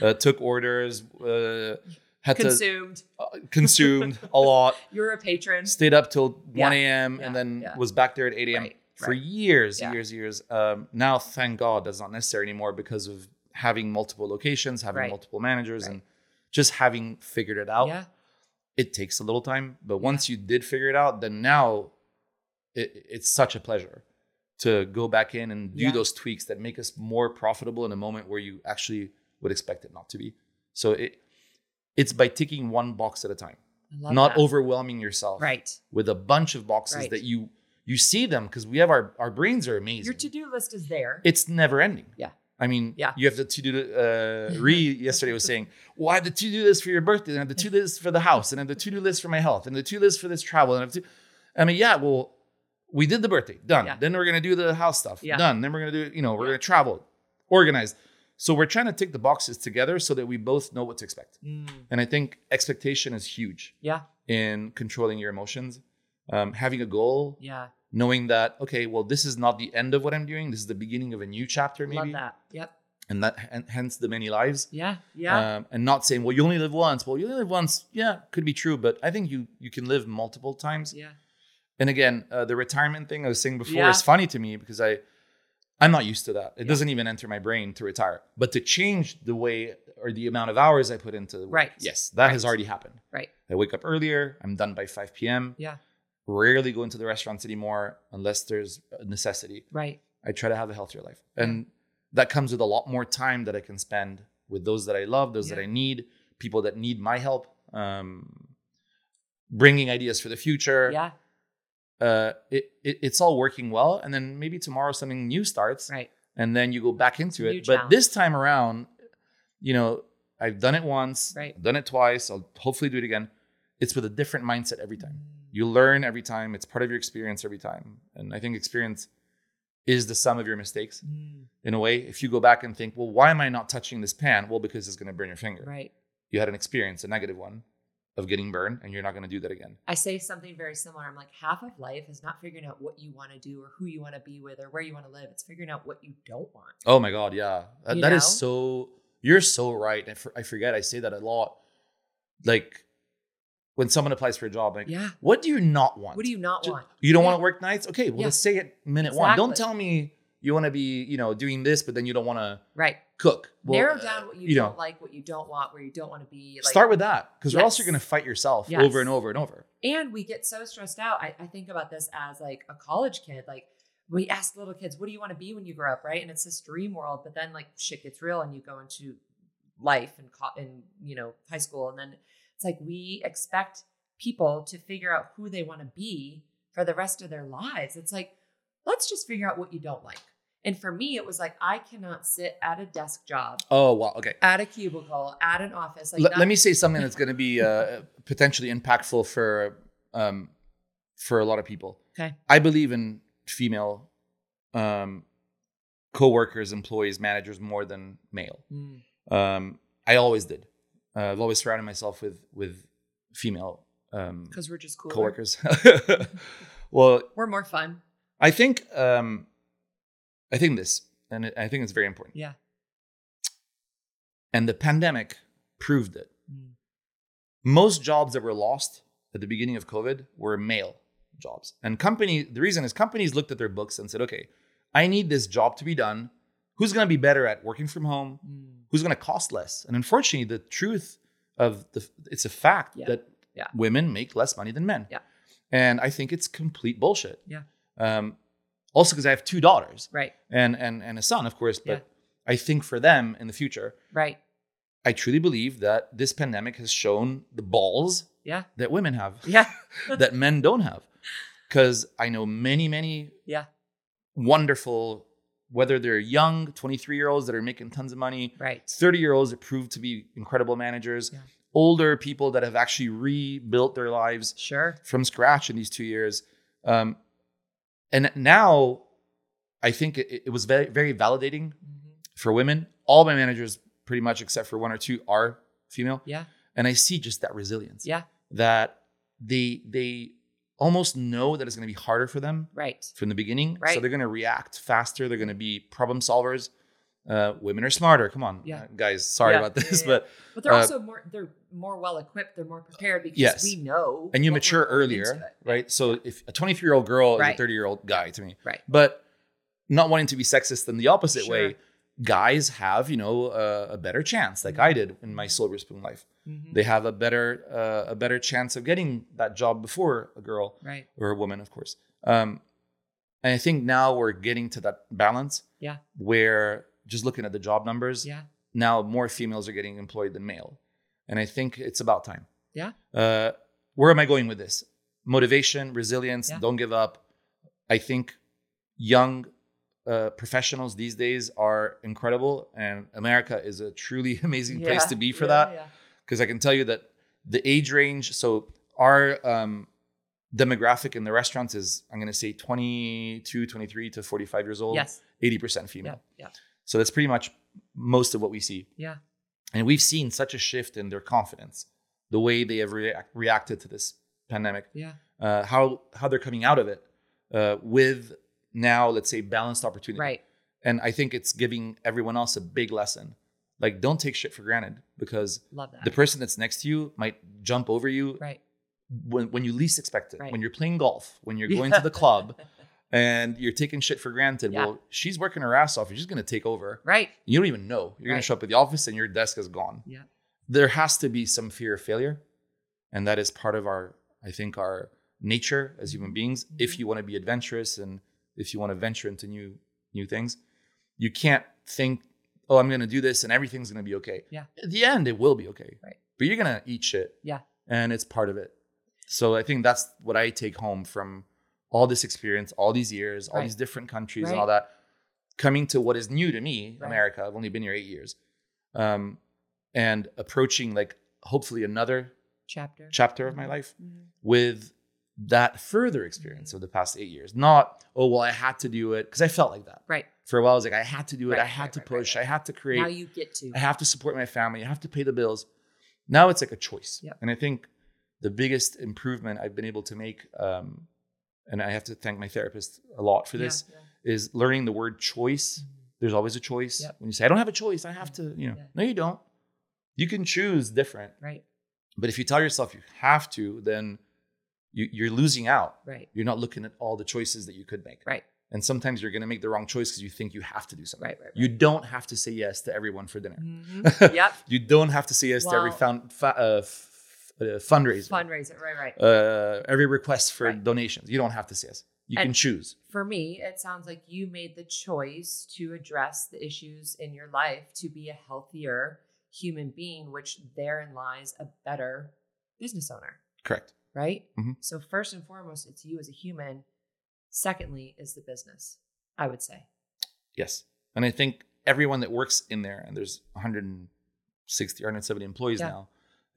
uh, took orders, uh, had Consumed. to uh, consumed a lot, *laughs* You're a patron. stayed up till Yeah. 1 a.m. Yeah. and then Yeah. was back there at 8 a.m. Right. for right. years, Yeah. years, years. Um, now, thank God, that's not necessary anymore because of having multiple locations, having Right. multiple managers, and just having figured it out. It takes a little time, but once you did figure it out, then now it, it's such a pleasure to go back in and do Yeah. those tweaks that make us more profitable in a moment where you actually would expect it not to be. So it it's by ticking one box at a time, not that. overwhelming yourself Right. with a bunch of boxes Right. that you you see them because we have our our brains are amazing. Your to-do list is there. it's never ending. Yeah. I mean, Yeah. you have the to do. Uh, *laughs* Ree yesterday was saying, "Well, I have the to do list for your birthday, and I have the to do list for the house, and I have the to do list for my health, and the to do list for this travel." And I, have to, I mean, yeah, well, we did the birthday, done. Yeah. Then we're gonna do the house stuff, Yeah. done. Then we're gonna do, you know, we're gonna travel, organized. So we're trying to tick the boxes together so that we both know what to expect. Mm, And I think expectation is huge yeah. in controlling your emotions. Um, having a goal, Yeah. Knowing that okay, well, this is not the end of what I'm doing. This is the beginning of a new chapter, maybe Love that. Yep. and that and hence the many lives Yeah. Yeah. um, and not saying well you only live once well you only live once yeah could be true but i think you you can live multiple times yeah. and again uh, the retirement thing i was saying before Yeah. is funny to me because i i'm not used to that it Yeah. doesn't even enter my brain to retire but to change the way or the amount of hours i put into the work, Right. yes that has already happened Right. i wake up earlier i'm done by 5 p.m Yeah. Rarely go into the restaurants anymore unless there's a necessity Right. I try to have a healthier life. And that comes with a lot more time that I can spend with those that I love, those that I need, people that need my help, um, bringing ideas for the future. Yeah. Uh, it, it, it's all working well. And then maybe tomorrow something new starts Right. and then you go back into New it. But challenge. this time around, you know, I've done it once, Right. I've done it twice. I'll hopefully do it again. It's with a different mindset every time. You learn every time. It's part of your experience every time. And I think experience is the sum of your mistakes Mm, in a way. If you go back and think, well, why am I not touching this pan? Well, because it's going to burn your finger. Right. You had an experience, a negative one, of getting burned, and you're not going to do that again. I say something very similar. I'm like, half of life is not figuring out what you want to do or who you want to be with or where you want to live. It's figuring out what you don't want. Oh my God, yeah, that, that is so. You're so right. I, for, I forget. I say that a lot. Like when someone applies for a job, like, Yeah. what do you not want? What do you not want? You don't Yeah. want to work nights? Okay, well, Yeah. let's say it minute one. Don't tell me you want to be, you know, doing this, but then you don't want to Right. cook. Well, Narrow uh, down what you, you don't know, like, what you don't want, where you don't want to be. Like, start with that because or else you're Yes. going to fight yourself Yes. over and over and over. and we get so stressed out. I, I think about this as like a college kid. Like we ask little kids, what do you want to be when you grow up? Right. And it's this dream world, but then like shit gets real and you go into life and, co- and you know, high school. And then it's like we expect people to figure out who they want to be for the rest of their lives. It's like, let's just figure out what you don't like. And for me, it was like, I cannot sit at a desk job, Oh wow, okay. at a cubicle, at an office. Like Let- that- let me say something that's going to be uh, potentially impactful for um, for a lot of people. Okay. I believe in female um, co-workers, employees, managers more than male. Mm, Um, I always did. Uh, I've always surrounded myself with with female um, Cause we're just cooler. coworkers. *laughs* well, We're more fun. I think um, I think this, and I think it's very important. Yeah. And the pandemic proved it. Mm. Most jobs that were lost at the beginning of COVID were male jobs. And company, the reason is companies looked at their books and said, okay, I need this job to be done. Who's going to be better at working from home? Mm. Who's going to cost less? And unfortunately, the truth of the it's a fact Yeah. that Yeah. women make less money than men. Yeah. And I think it's complete bullshit. Yeah. Um, also, because I have two daughters Right. and and and a son, of course. But Yeah. I think for them in the future, Right. I truly believe that this pandemic has shown the balls Yeah. that women have Yeah. *laughs* that men don't have. Because I know many, many Yeah. wonderful, whether they're young 23 year olds that are making tons of money, Right. 30 year olds that prove to be incredible managers, Yeah. older people that have actually rebuilt their lives Sure. from scratch in these two years. Um, and now I think it, it was very, very validating Mhm. for women. All my managers, pretty much except for one or two, are female. Yeah. And I see just that resilience Yeah. that they they almost know that it's going to be harder for them Right. from the beginning. right So they're going to react faster. They're going to be problem solvers. Uh, women are smarter. Come on, Yeah. uh, guys. Sorry Yeah. about this, Yeah, yeah, but But they're Uh, also more they're more well equipped. They're more prepared because Yes. we know. and you mature earlier, right? So if a 23 year old girl is a 30 year old guy to me, Right. But not wanting to be sexist in the opposite Sure. way, guys have you know a, a better chance like i did in my silver spoon life Mhm. they have a better uh, a better chance of getting that job before a girl Right. or a woman of course um and i think now we're getting to that balance Yeah. where just looking at the job numbers Yeah. now more females are getting employed than male and i think it's about time Yeah. uh where am i going with this motivation resilience Yeah. don't give up i think young uh, professionals these days are incredible and america is a truly *laughs* amazing place to be for Yeah, that yeah. because I can tell you that the age range, so our um, demographic in the restaurants is, I'm going to say 22, 23 to 45 years old, Yes. 80% female. Yeah. Yeah. So that's pretty much most of what we see. Yeah. And we've seen such a shift in their confidence, the way they have react- reacted to this pandemic, Yeah. uh, how, how they're coming out of it uh, with now, let's say, balanced opportunity. Right. And I think it's giving everyone else a big lesson. Like, don't take shit for granted because the person that's next to you might jump over you right. when, when you least expect it. Right. When you're playing golf, when you're going Yeah. to the club *laughs* and you're taking shit for granted. Yeah. Well, she's working her ass off. You're just going to take over. Right. You don't even know. You're going to show up at the office and your desk is gone. Yeah. There has to be some fear of failure. And that is part of our, I think, our nature as human beings. If Mhm. you want to be adventurous and if you want to venture into new new things, you can't think, oh, I'm going to do this and everything's going to be okay. Yeah. At the end, it will be okay. Right. But you're going to eat shit. Yeah. And it's part of it. So I think that's what I take home from all this experience, all these years, all Right. these different countries Right. and all that. Coming to what is new to me, Right. America. I've only been here eight years. Um, and approaching like hopefully another Chapter. chapter of my life Mhm. with that further experience Mm-hmm. of the past eight years. Not, oh, well, I had to do it. Because I felt like that. Right. For a while, I was like, I had to do it. Right, I had right, to right, push. I had to create. Now you get to. I have to support my family. I have to pay the bills. Now it's like a choice. Yep. And I think the biggest improvement I've been able to make, um, and I have to thank my therapist a lot for this, yeah. is learning the word choice. Mhm. There's always a choice. Yep. When you say, I don't have a choice, I have to, you know, Yeah. no, you don't. You can choose different. Right. But if you tell yourself you have to, then you, you're losing out. Right. You're not looking at all the choices that you could make. Right. And sometimes you're going to make the wrong choice because you think you have to do something. Right. Right. right. You don't have to say yes to everyone for dinner. Mhm. *laughs* yep. You don't have to say yes to every Well- found, fa- uh, f- uh, fundraiser, Fundraiser. Right. Right. uh, every request for Right. donations. You don't have to say yes. You And- can choose. For me, it sounds like you made the choice to address the issues in your life to be a healthier human being, which therein lies a better business owner. Correct. Right? Mhm. So first and foremost, it's you as a human. Secondly, is the business. I would say. Yes. And I think everyone that works in there, and there's 160, 170 employees Yeah. now.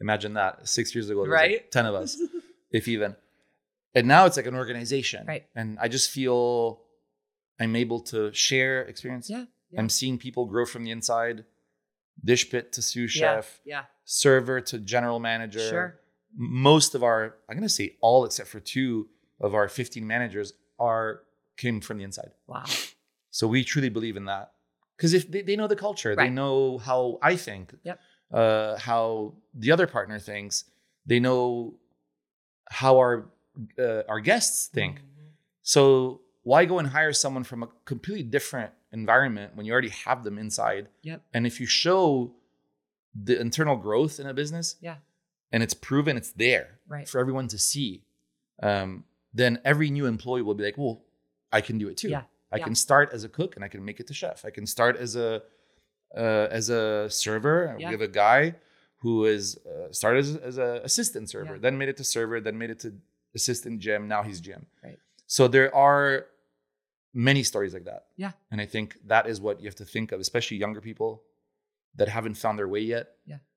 Imagine that. Six years ago, there was like Right. 10 of us, *laughs* if even. And now it's like an organization. Right. And I just feel I'm able to share experience. Yeah. yeah. I'm seeing people grow from the inside, dish pit to sous yeah. chef, Yeah. server to general manager. Sure. Most of our, I'm going to say all except for two of our 15 managers are came from the inside. Wow. So we truly believe in that because if they, they know the culture, they know how I think, Yep. uh, how the other partner thinks, they know how our uh, our guests think. Mhm. So why go and hire someone from a completely different environment when you already have them inside? Yep. And if you show the internal growth in a business, Yeah. And it's proven, it's there Right. for everyone to see. Um, then every new employee will be like, "Well, I can do it too. Yeah. I Yeah. can start as a cook and I can make it to chef. I can start as a uh, as a server. Yeah. We have a guy who is uh, started as, as a assistant server, Yeah. then made it to server, then made it to assistant GM. Now he's GM. Right. So there are many stories like that. Yeah. And I think that is what you have to think of, especially younger people that haven't found their way yet.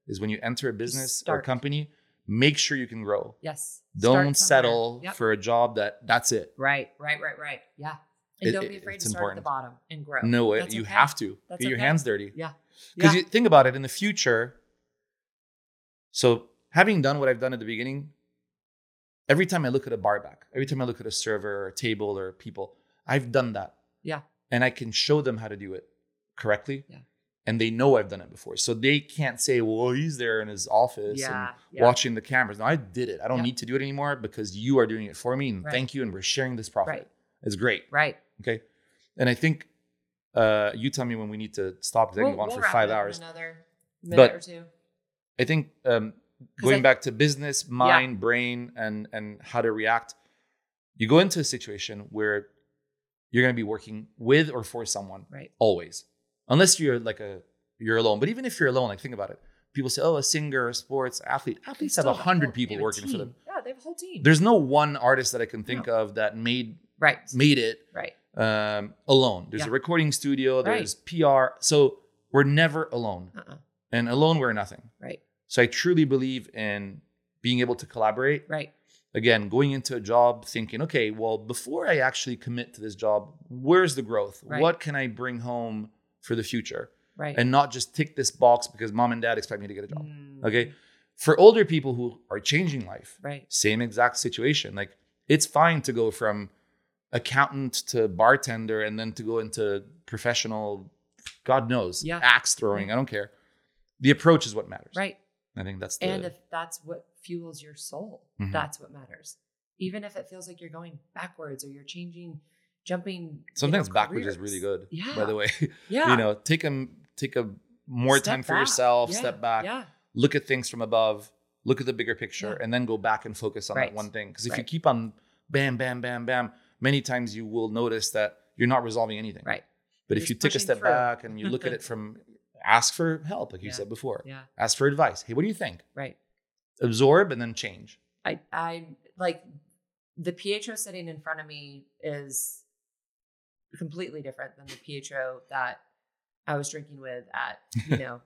Is when you enter a business or a company, make sure you can grow. Yes. Don't settle Yep. for a job that that's it. Right. Right. Right. Right. Yeah. And It- don't be afraid to start important. at the bottom and grow. No, it, you okay. have to That's get your hands dirty. Yeah. Because Yeah. you think about it in the future. So having done what I've done at the beginning, every time I look at a bar back, every time I look at a server or a table or people, I've done that. Yeah. And I can show them how to do it correctly. Yeah. And they know I've done it before. So they can't say, well, he's there in his office Yeah. and yeah. watching the cameras. No, I did it. I don't Yeah. need to do it anymore because you are doing it for me. And Right. thank you. And we're sharing this profit. Right. It's great. Right. Okay. And I think Uh, you tell me when we need to stop because I can go on for five it up in hours. Another minute But- or two. I think um, going I- back to business, mind, brain, and and how to react. You go into a situation where you're going to be working with or for someone Right. always, unless you're like a you're alone. But even if you're alone, like think about it. People say, "Oh, a singer, a sports athlete." Athletes have a hundred people they have a working for them. Yeah, they have a whole team. There's no one artist that I can think of that made right. made it Right. um, alone. There's Yeah. a recording studio. Right. There's PR. So we're never alone, Uh-uh. and alone we're nothing. Right. So I truly believe in being able to collaborate. Right. Again, going into a job thinking, okay, well, before I actually commit to this job, where's the growth? Right. What can I bring home for the future? Right. And not just tick this box because mom and dad expect me to get a job. Mm, Okay. For older people who are changing life, Right. same exact situation. Like it's fine to go from accountant to bartender and then to go into professional, God knows, Yeah. axe throwing. I don't care. The approach is what matters. Right. I think that's the. And if that's what fuels your soul, Mhm. that's what matters. Even if it feels like you're going backwards or you're changing, jumping. sometimes backwards is really good. Yeah. By the way, *laughs* Yeah. you know, take a take a more Step time for back. yourself. Yeah. Step back. Yeah. Look at things from above. Look at the bigger picture, Yeah. and then go back and focus on Right. that one thing. Because if you keep on bam, bam, bam, bam, many times you will notice that you're not resolving anything. Right. But You're if you take a step through. back and you look at it *laughs* from, ask for help, like you said before. Yeah. Ask for advice. Hey, what do you think? Right. Absorb and then change. I I like the Pietro sitting in front of me is completely different than the Pietro that I was drinking with at you *laughs* know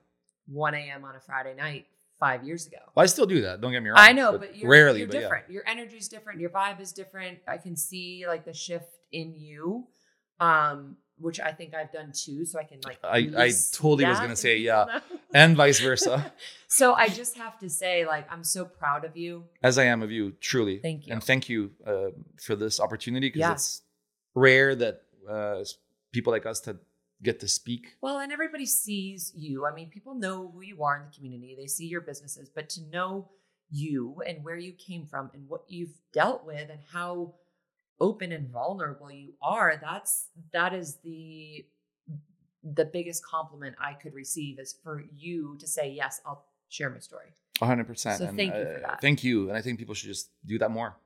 1 a.m. on a Friday night five years ago. Well, I still do that. Don't get me wrong. I know, but you're, rarely, you're but different. Your energy's different. Your vibe is different. I can see like the shift in you, um, which I think I've done too. So I can like. I- I totally was gonna say, yeah. yeah. *laughs* And vice versa, *laughs* so I just have to say, like, I'm so proud of you. as I am of you, truly. Thank you. And thank you uh, for this opportunity because Yeah. it's rare that uh, people like us to get to speak. Well, and everybody sees you. I mean, people know who you are in the community. They see your businesses, but to know you and where you came from and what you've dealt with and how open and vulnerable you are, that's that is the the biggest compliment I could receive is for you to say, "Yes, I'll share my story." 100%. So and, thank you for uh, that. Thank you. And I think people should just do that more.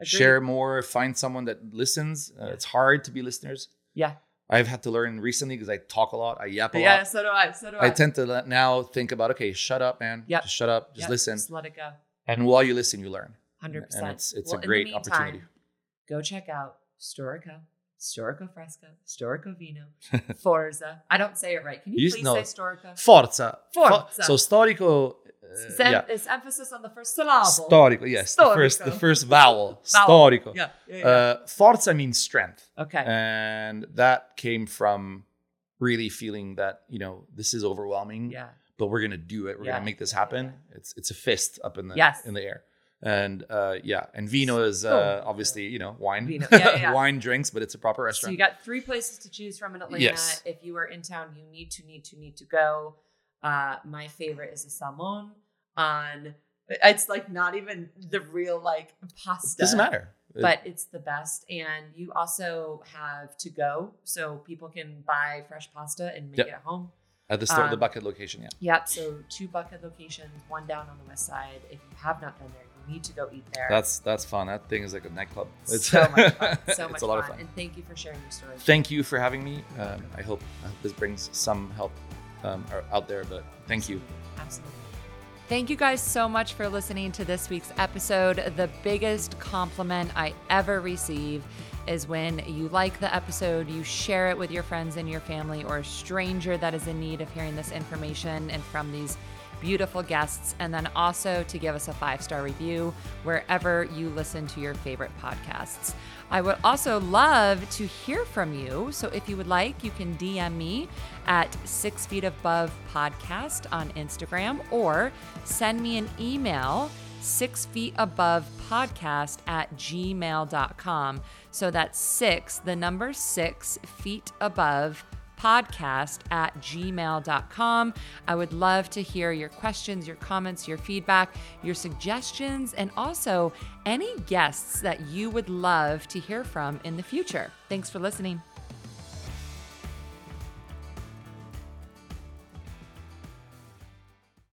Agreed. Share more, find someone that listens. Uh, Yeah. It's hard to be listeners. Yeah. I've had to learn recently because I talk a lot, I yap a Yeah, lot. Yeah, so do I. So do I. I tend to let- now think about, okay, shut up, man. Just shut up. Just Yep, listen. Just let it go. And while you listen, you learn. Hundred And percent. it's- it's a great opportunity. Go check out Storico, Storico Fresco, Storico Vino, *laughs* Forza. I don't say it right. Can you, You please know- say Storico? Forza. Fo- Forza. so storico. Uh, yeah. it's emphasis on the first syllable. Storico. Yes. The first, the first vowel. *laughs* Vowel. Storico. Yeah. yeah, yeah. Uh, forza means strength. okay. And that came from really feeling that, you know, this is overwhelming, yeah. but we're going to do it. We're to make this happen. It's it's a fist up in the Yes. in the air. And uh, yeah, and vino is uh, Storico. obviously, you know, wine. Vino. Yeah, yeah, *laughs* yeah. wine drinks, but it's a proper So restaurant. you got three places to choose from in Atlanta. Yes. If you are in town, you need to need to need to go. Uh, my favorite is the salmon on. It's like not even the real like pasta. Doesn't matter. but it's the best. And you also have to go, so people can buy fresh pasta and make Yep. it at home. At the store, the um, Buckhead location, yeah. Yep. So two Buckhead locations, one down on the west side. If you have not been there, you need to go eat there. That's that's fun. That thing is like a nightclub. It's so much fun. *laughs* So much it's a lot fun. of fun. And thank you for sharing your story. Thank you for having me. Um, I hope I hope this brings some help um, out there. But thank you. Absolutely. Thank you guys so much for listening to this week's episode. The biggest compliment I ever receive is when you like the episode, you share it with your friends and your family or a stranger that is in need of hearing this information and from these beautiful guests, and then also to give us a five star review wherever you listen to your favorite podcasts. I would also love to hear from you. So if you would like, you can DM me at Six Feet Above Podcast on Instagram or send me an email six feet above podcast at gmail.com. So that's six, the number six feet above podcast at gmail.com. I would love to hear your questions, your comments, your feedback, your suggestions, and also any guests that you would love to hear from in the future. Thanks for listening.